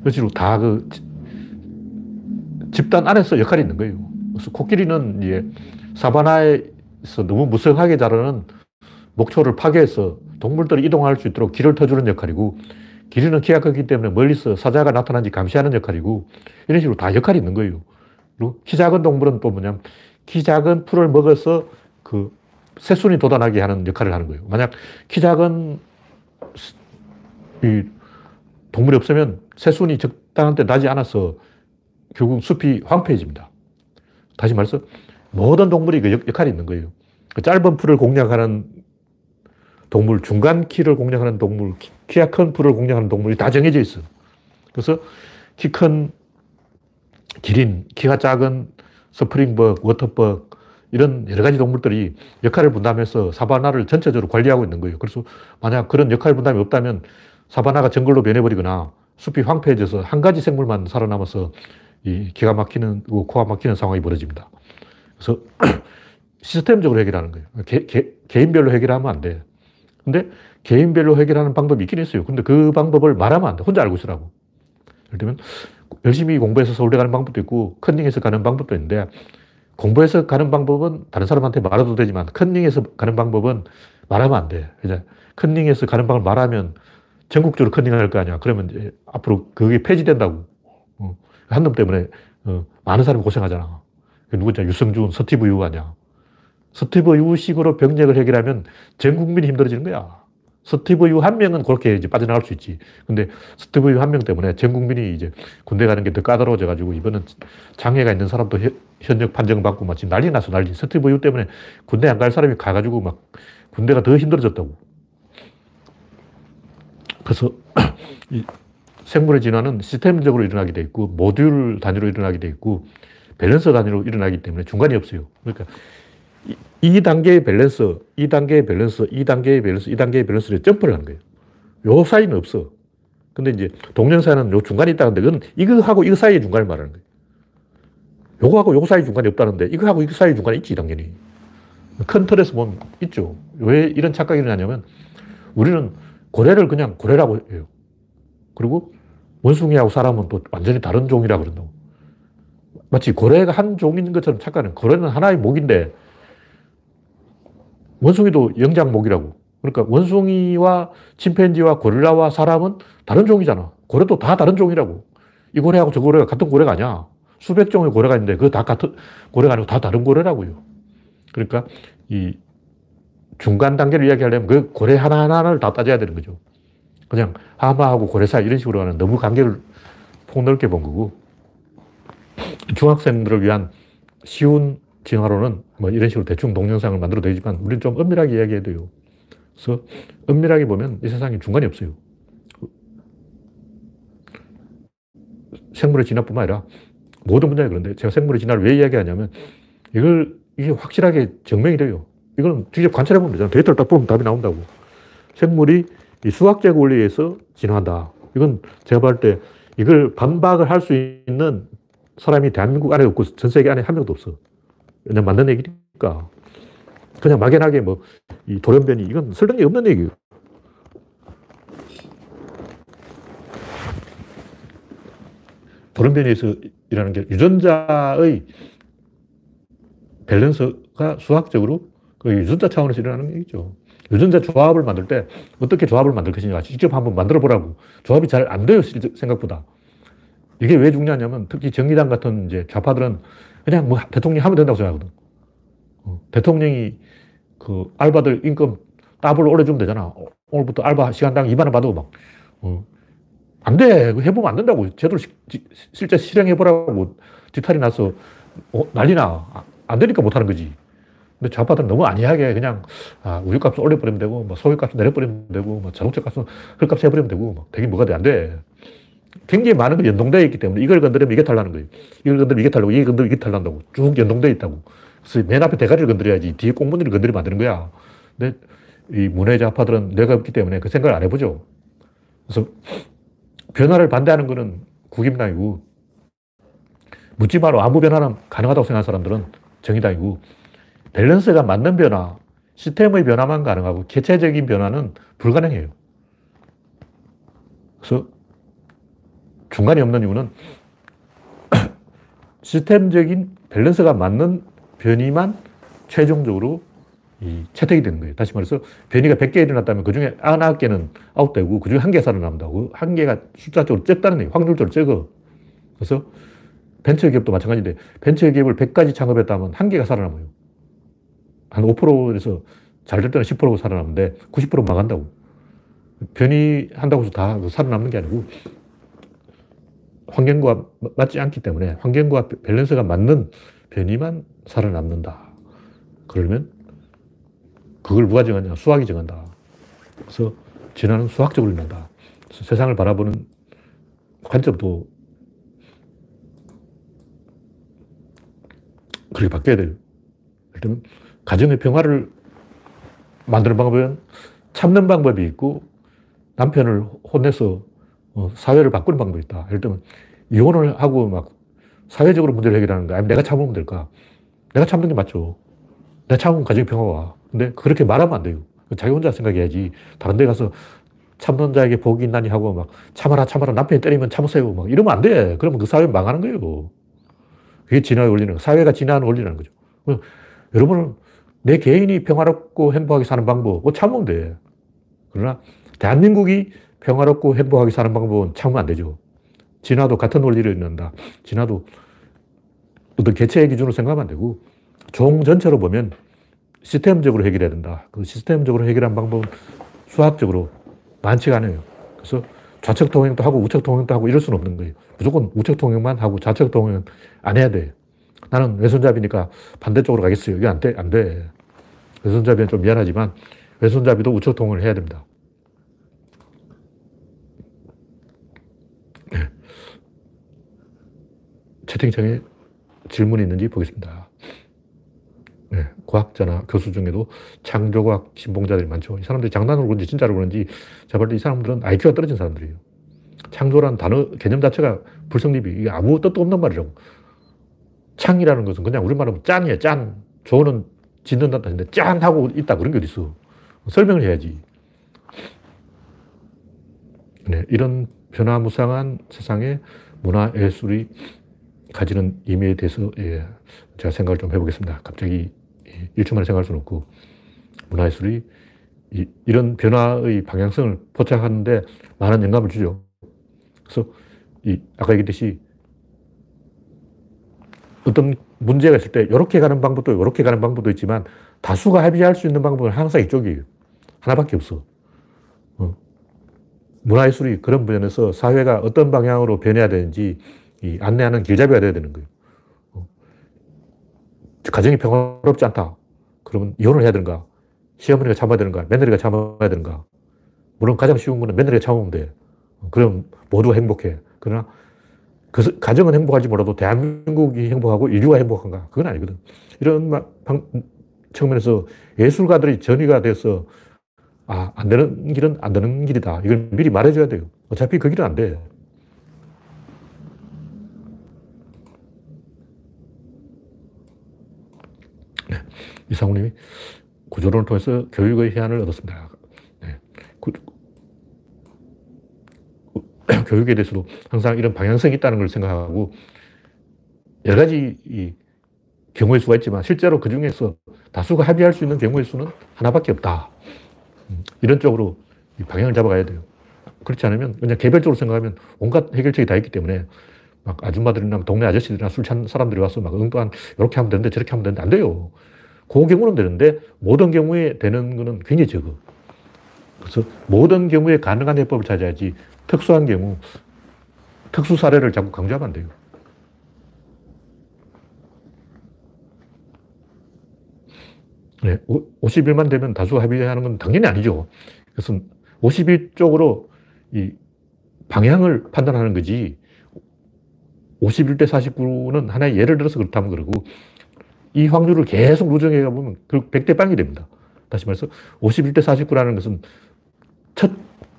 그래서 다그 집단 안에서 역할이 있는 거예요. 그래서 코끼리는 이제 사바나에서 너무 무성하게 자라는 목초를 파괴해서 동물들이 이동할 수 있도록 길을 터주는 역할이고 기린은 키가 크기 때문에 멀리서 사자가 나타난지 감시하는 역할이고 이런 식으로 다 역할이 있는 거예요. 키 작은 동물은 또 뭐냐면 키 작은 풀을 먹어서 그 새순이 돋아나게 하는 역할을 하는 거예요. 만약 키 작은 이 동물이 없으면 새순이 적당한 때 나지 않아서 결국 숲이 황폐해집니다. 다시 말해서 모든 동물이 그 역할이 있는 거예요. 그 짧은 풀을 공략하는 동물, 중간 키를 공략하는 동물, 키가 큰 풀을 공략하는 동물이 다 정해져 있어. 그래서 키큰 기린, 키가 작은 springbuck, waterbuck, 이런 여러 가지 동물들이 역할을 분담해서 사바나를 전체적으로 관리하고 있는 거예요. 그래서 만약 그런 역할 분담이 없다면 사바나가 정글로 변해버리거나 숲이 황폐해져서 한 가지 생물만 살아남아서 이 기가 막히는, 코가 막히는 상황이 벌어집니다. 그래서 시스템적으로 해결하는 거예요. 개, 개, 개인별로 해결하면 안 돼. 근데 개인별로 해결하는 방법이 있긴 있어요. 근데 그 방법을 말하면 안 돼. 혼자 알고 있으라고. 예를 들면 열심히 공부해서 서울대 가는 방법도 있고 컨닝해서 가는 방법도 있는데 공부해서 가는 방법은 다른 사람한테 말해도 되지만 컨닝해서 가는 방법은 말하면 안 돼. 이제 컨닝해서 가는 방법을 말하면 전국적으로 컨닝할 거 아니야. 그러면 앞으로 그게 폐지된다고. 어. 한놈 때문에 어, 많은 사람이 고생하잖아. 누구냐? 유승준, 스티브 유 아니야. 스티브 유식으로 병력을 해결하면 전 국민이 힘들어지는 거야. 스티브 유 한 명은 그렇게 이제 빠져나갈 수 있지. 근데 스티브 유 한 명 때문에 전 국민이 이제 군대 가는 게 더 까다로워져 가지고 이번은 장애가 있는 사람도 현역 판정받고 막 지금 난리 났어, 난리. 스티브 유 때문에 군대 안 갈 사람이 가가지고 막 군대가 더 힘들어졌다고. 그래서 이 생물의 진화는 시스템적으로 일어나게 돼 있고 모듈 단위로 일어나게 돼 있고 밸런스 단위로 일어나기 때문에 중간이 없어요. 그러니까 2단계의 밸런스, 2단계의 밸런스, 2단계의 밸런스, 2단계의 밸런스를 점프를 하는 거예요. 요 사이는 없어. 근데 이제 동영상은 요 중간에 있다는데 그건 이거하고 이거 사이의 중간을 말하는 거예요. 요거하고 요거 사이 중간이 없다는데 이거하고 이거 사이 중간에 있지, 당연히. 큰 틀에서 보면 있죠. 왜 이런 착각이 일어나냐면 우리는 고래를 그냥 고래라고 해요. 그리고 원숭이하고 사람은 또 완전히 다른 종이라 그런다고. 마치 고래가 한 종인 것처럼 착각하는 고래는 하나의 목인데 원숭이도 영장목이라고. 그러니까 원숭이와 침팬지와 고릴라와 사람은 다른 종이잖아. 고래도 다 다른 종이라고. 이 고래하고 저 고래가 같은 고래가 아니야. 수백 종의 고래가 있는데 그거 다 같은 고래가 아니고 다 다른 고래라고요. 그러니까 이 중간 단계를 이야기하려면 그 고래 하나하나를 다 따져야 되는 거죠. 그냥 하마하고 고래 사이 이런 식으로 하는 너무 관계를 폭넓게 본 거고 중학생들을 위한 쉬운 진화론은 뭐 이런 식으로 대충 동영상을 만들어 되지만 우리는 좀 엄밀하게 이야기해야 돼요. 그래서 엄밀하게 보면 이 세상에 중간이 없어요. 생물의 진화뿐만 아니라 모든 분야에 그런데 제가 생물의 진화를 왜 이야기하냐면 이걸 이게 확실하게 증명이 돼요. 이건 직접 관찰해 보면 되잖아. 데이터를 딱 보면 답이 나온다고. 생물이 이 수학적 원리에서 진화한다. 이건 제가 볼 때 이걸 반박을 할 수 있는 사람이 대한민국 안에 없고 전 세계 안에 한 명도 없어. 그냥 만든 얘기니까. 그냥 막연하게 뭐, 이 돌연변이, 이건 설득이 없는 얘기예요. 돌연변이에서 일하는 게 유전자의 밸런스가 수학적으로 그 유전자 차원에서 일어나는 얘기죠. 유전자 조합을 만들 때 어떻게 조합을 만들 것이냐 직접 한번 만들어 보라고. 조합이 잘 안 돼요, 생각보다. 이게 왜 중요하냐면 특히 정의당 같은 이제 좌파들은 그냥 뭐 대통령이 하면 된다고 생각하거든. 어, 대통령이 그 알바들 임금 더블 올려주면 되잖아. 어, 오늘부터 알바 시간당 2만 원 받고 막. 어. 안 돼. 해보면 안 된다고. 제대로 시, 실제 실행해보라고 뒤탈이 나서 어, 난리나. 아, 안 되니까 못하는 거지. 근데 좌파들은 너무 안이하게 그냥 아, 우유값을 올려버리면 되고, 뭐 소유값을 내려버리면 되고, 뭐 자동차 값은 헐값 해버리면 되고, 막 되긴 뭐가 돼. 안 돼. 굉장히 많은 게 연동되어 있기 때문에 이걸 건드리면 이게 탈나는 거예요. 이걸 건드리면 이게 탈나고, 이게 건드리면 이게 탈난다고. 쭉 연동되어 있다고. 그래서 맨 앞에 대가리를 건드려야지 뒤에 꽁무니를 건드리면 안 되는 거야. 근데 이 문외자파들은 뇌가 없기 때문에 그 생각을 안 해보죠. 그래서 변화를 반대하는 거는 국임당이고 묻지 마로 아무 변화는 가능하다고 생각하는 사람들은 정의당이고 밸런스가 맞는 변화, 시스템의 변화만 가능하고 개체적인 변화는 불가능해요. 그래서 중간이 없는 이유는 시스템적인 밸런스가 맞는 변이만 최종적으로 이 채택이 되는 거예요. 다시 말해서 변이가 100개 일어났다면 그 중에 9개는 아웃되고 그 중에 한개 살아남는다고. 한 개가 숫자적으로 적다는 거예요. 확률적으로 적어. 그래서 벤처기업도 마찬가지인데 벤처기업을 100가지 창업했다면 한 개가 살아남아요. 한 5%에서 잘 될 때는 10% 살아남는데 90% 망한다고. 변이 한다고 해서 다 살아남는 게 아니고 환경과 맞지 않기 때문에 환경과 밸런스가 맞는 변이만 살아남는다. 그러면 그걸 누가 정하냐? 수학이 정한다. 그래서 진화는 수학적으로 일어난다. 세상을 바라보는 관점도 그렇게 바뀌어야 돼요. 일단 가정의 평화를 만드는 방법은 참는 방법이 있고 남편을 혼내서 어, 사회를 바꾸는 방법이 있다. 예를 들면 이혼을 하고 막 사회적으로 문제를 해결하는 거 아니면 내가 참으면 될까? 내가 참는 게 맞죠. 내가 참으면 가정의 평화가 와. 근데 그렇게 말하면 안 돼요. 자기 혼자 생각해야지. 다른 데 가서 참는 자에게 복이 있나니 하고 막 참아라 참아라 남편이 때리면 참으세요. 막 이러면 안 돼. 그러면 그 사회 망하는 거예요. 그게 진화의 원리는 사회가 진화하는 원리라는 거죠. 여러분은 내 개인이 평화롭고 행복하게 사는 방법, 뭐 참으면 돼. 그러나 대한민국이 평화롭고 행복하게 사는 방법은 참으면 안 되죠. 진화도 같은 원리를 있는다. 진화도 어떤 개체의 기준으로 생각하면 안 되고 종 전체로 보면 시스템적으로 해결해야 된다. 그 시스템적으로 해결한 방법은 수학적으로 많지가 않아요. 그래서 좌측 통행도 하고 우측 통행도 하고 이럴 수는 없는 거예요. 무조건 우측 통행만 하고 좌측 통행은 안 해야 돼. 나는 왼손잡이니까 반대쪽으로 가겠어요. 이게 안 돼. 안 돼. 왼손잡이는 좀 미안하지만 왼손잡이도 우측 통행을 해야 됩니다. 네. 채팅창에 질문이 있는지 보겠습니다. 네, 과학자나 교수 중에도 창조과학 신봉자들이 많죠. 이 사람들이 장난으로 그런지 진짜로 그런지 제발 이 사람들은 IQ가 떨어진 사람들이에요. 창조라는 단어, 개념 자체가 불성립이, 이게 아무 뜻도 없는 말이라고. 창이라는 것은 그냥 우리말로 짠이에요, 짠. 조는 짓는다 짠! 하고 있다. 그런 게 어딨어. 설명을 해야지. 네, 이런 변화무쌍한 세상에 문화 예술이 가지는 의미에 대해서 예, 제가 생각을 좀 해보겠습니다. 갑자기 1초 만에 생각할 수는 없고 문화예술이 이, 이런 변화의 방향성을 포착하는데 많은 영감을 주죠. 그래서 이 아까 얘기했듯이 어떤 문제가 있을 때 이렇게 가는 방법도 이렇게 가는 방법도 있지만 다수가 합의할 수 있는 방법은 항상 이쪽이에요. 하나밖에 없어. 어. 문화예술이 그런 면에서 사회가 어떤 방향으로 변해야 되는지 안내하는 길잡이가 돼야 되는 거예요. 가정이 평화롭지 않다. 그러면 이혼을 해야 되는가? 시어머니가 참아야 되는가? 며느리가 참아야 되는가? 물론 가장 쉬운 거는 며느리가 참으면 돼. 그럼 모두가 행복해. 그러나 그 가정은 행복하지 몰라도 대한민국이 행복하고 인류가 행복한가? 그건 아니거든. 이런 방, 측면에서 예술가들이 전이가 돼서 아, 안 되는 길은 안 되는 길이다. 이걸 미리 말해줘야 돼요. 어차피 그 길은 안 돼. 네. 이상우님이 구조론을 통해서 교육의 해안을 얻었습니다. 네. 구, 교육에 대해서도 항상 이런 방향성이 있다는 걸 생각하고 여러 가지 이 경우의 수가 있지만 실제로 그 중에서 다수가 합의할 수 있는 경우의 수는 하나밖에 없다. 음, 이런 쪽으로 방향을 잡아가야 돼요. 그렇지 않으면 그냥 개별적으로 생각하면 온갖 해결책이 다 있기 때문에 막 아줌마들이나 동네 아저씨들이나 술 취한 사람들이 와서 막 응도한 이렇게 하면 되는데 저렇게 하면 되는데 안 돼요. 그 경우는 되는데 모든 경우에 되는 거는 굉장히 적어. 그래서 모든 경우에 가능한 해법을 찾아야지 특수한 경우, 특수 사례를 자꾸 강조하면 안 돼요. 네, 50일만 되면 다수 합의하는 건 당연히 아니죠. 그래서 50일 쪽으로 이 방향을 판단하는 거지 51대 49는 하나의 예를 들어서 그렇다면 그러고 이 확률을 계속 누정해 가보면 결국 100대 빵이 됩니다. 다시 말해서 51대 49라는 것은 첫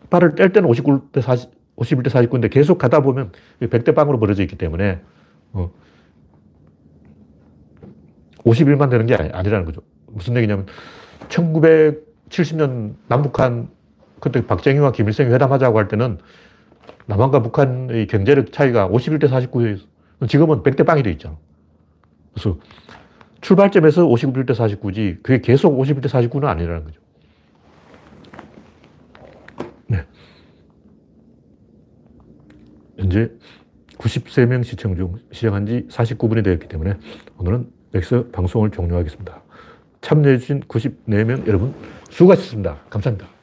발을 뗄 때는 59대 40, 51대 49인데 계속 가다 보면 100대 빵으로 벌어져 있기 때문에 어, 51만 되는 게 아니라는 거죠. 무슨 얘기냐면 1970년 남북한 그때 박정희와 김일성이 회담하자고 할 때는 남한과 북한의 경제력 차이가 51대 49에 지금은 100대 빵이 돼 있잖아. 그래서 출발점에서 51대 49지 그게 계속 51대 49는 아니라는 거죠. 네. 현재 93명 시청 중 시작한 지 49분이 되었기 때문에 오늘은 여기서 방송을 종료하겠습니다. 참여해주신 94명 여러분 수고하셨습니다. 감사합니다.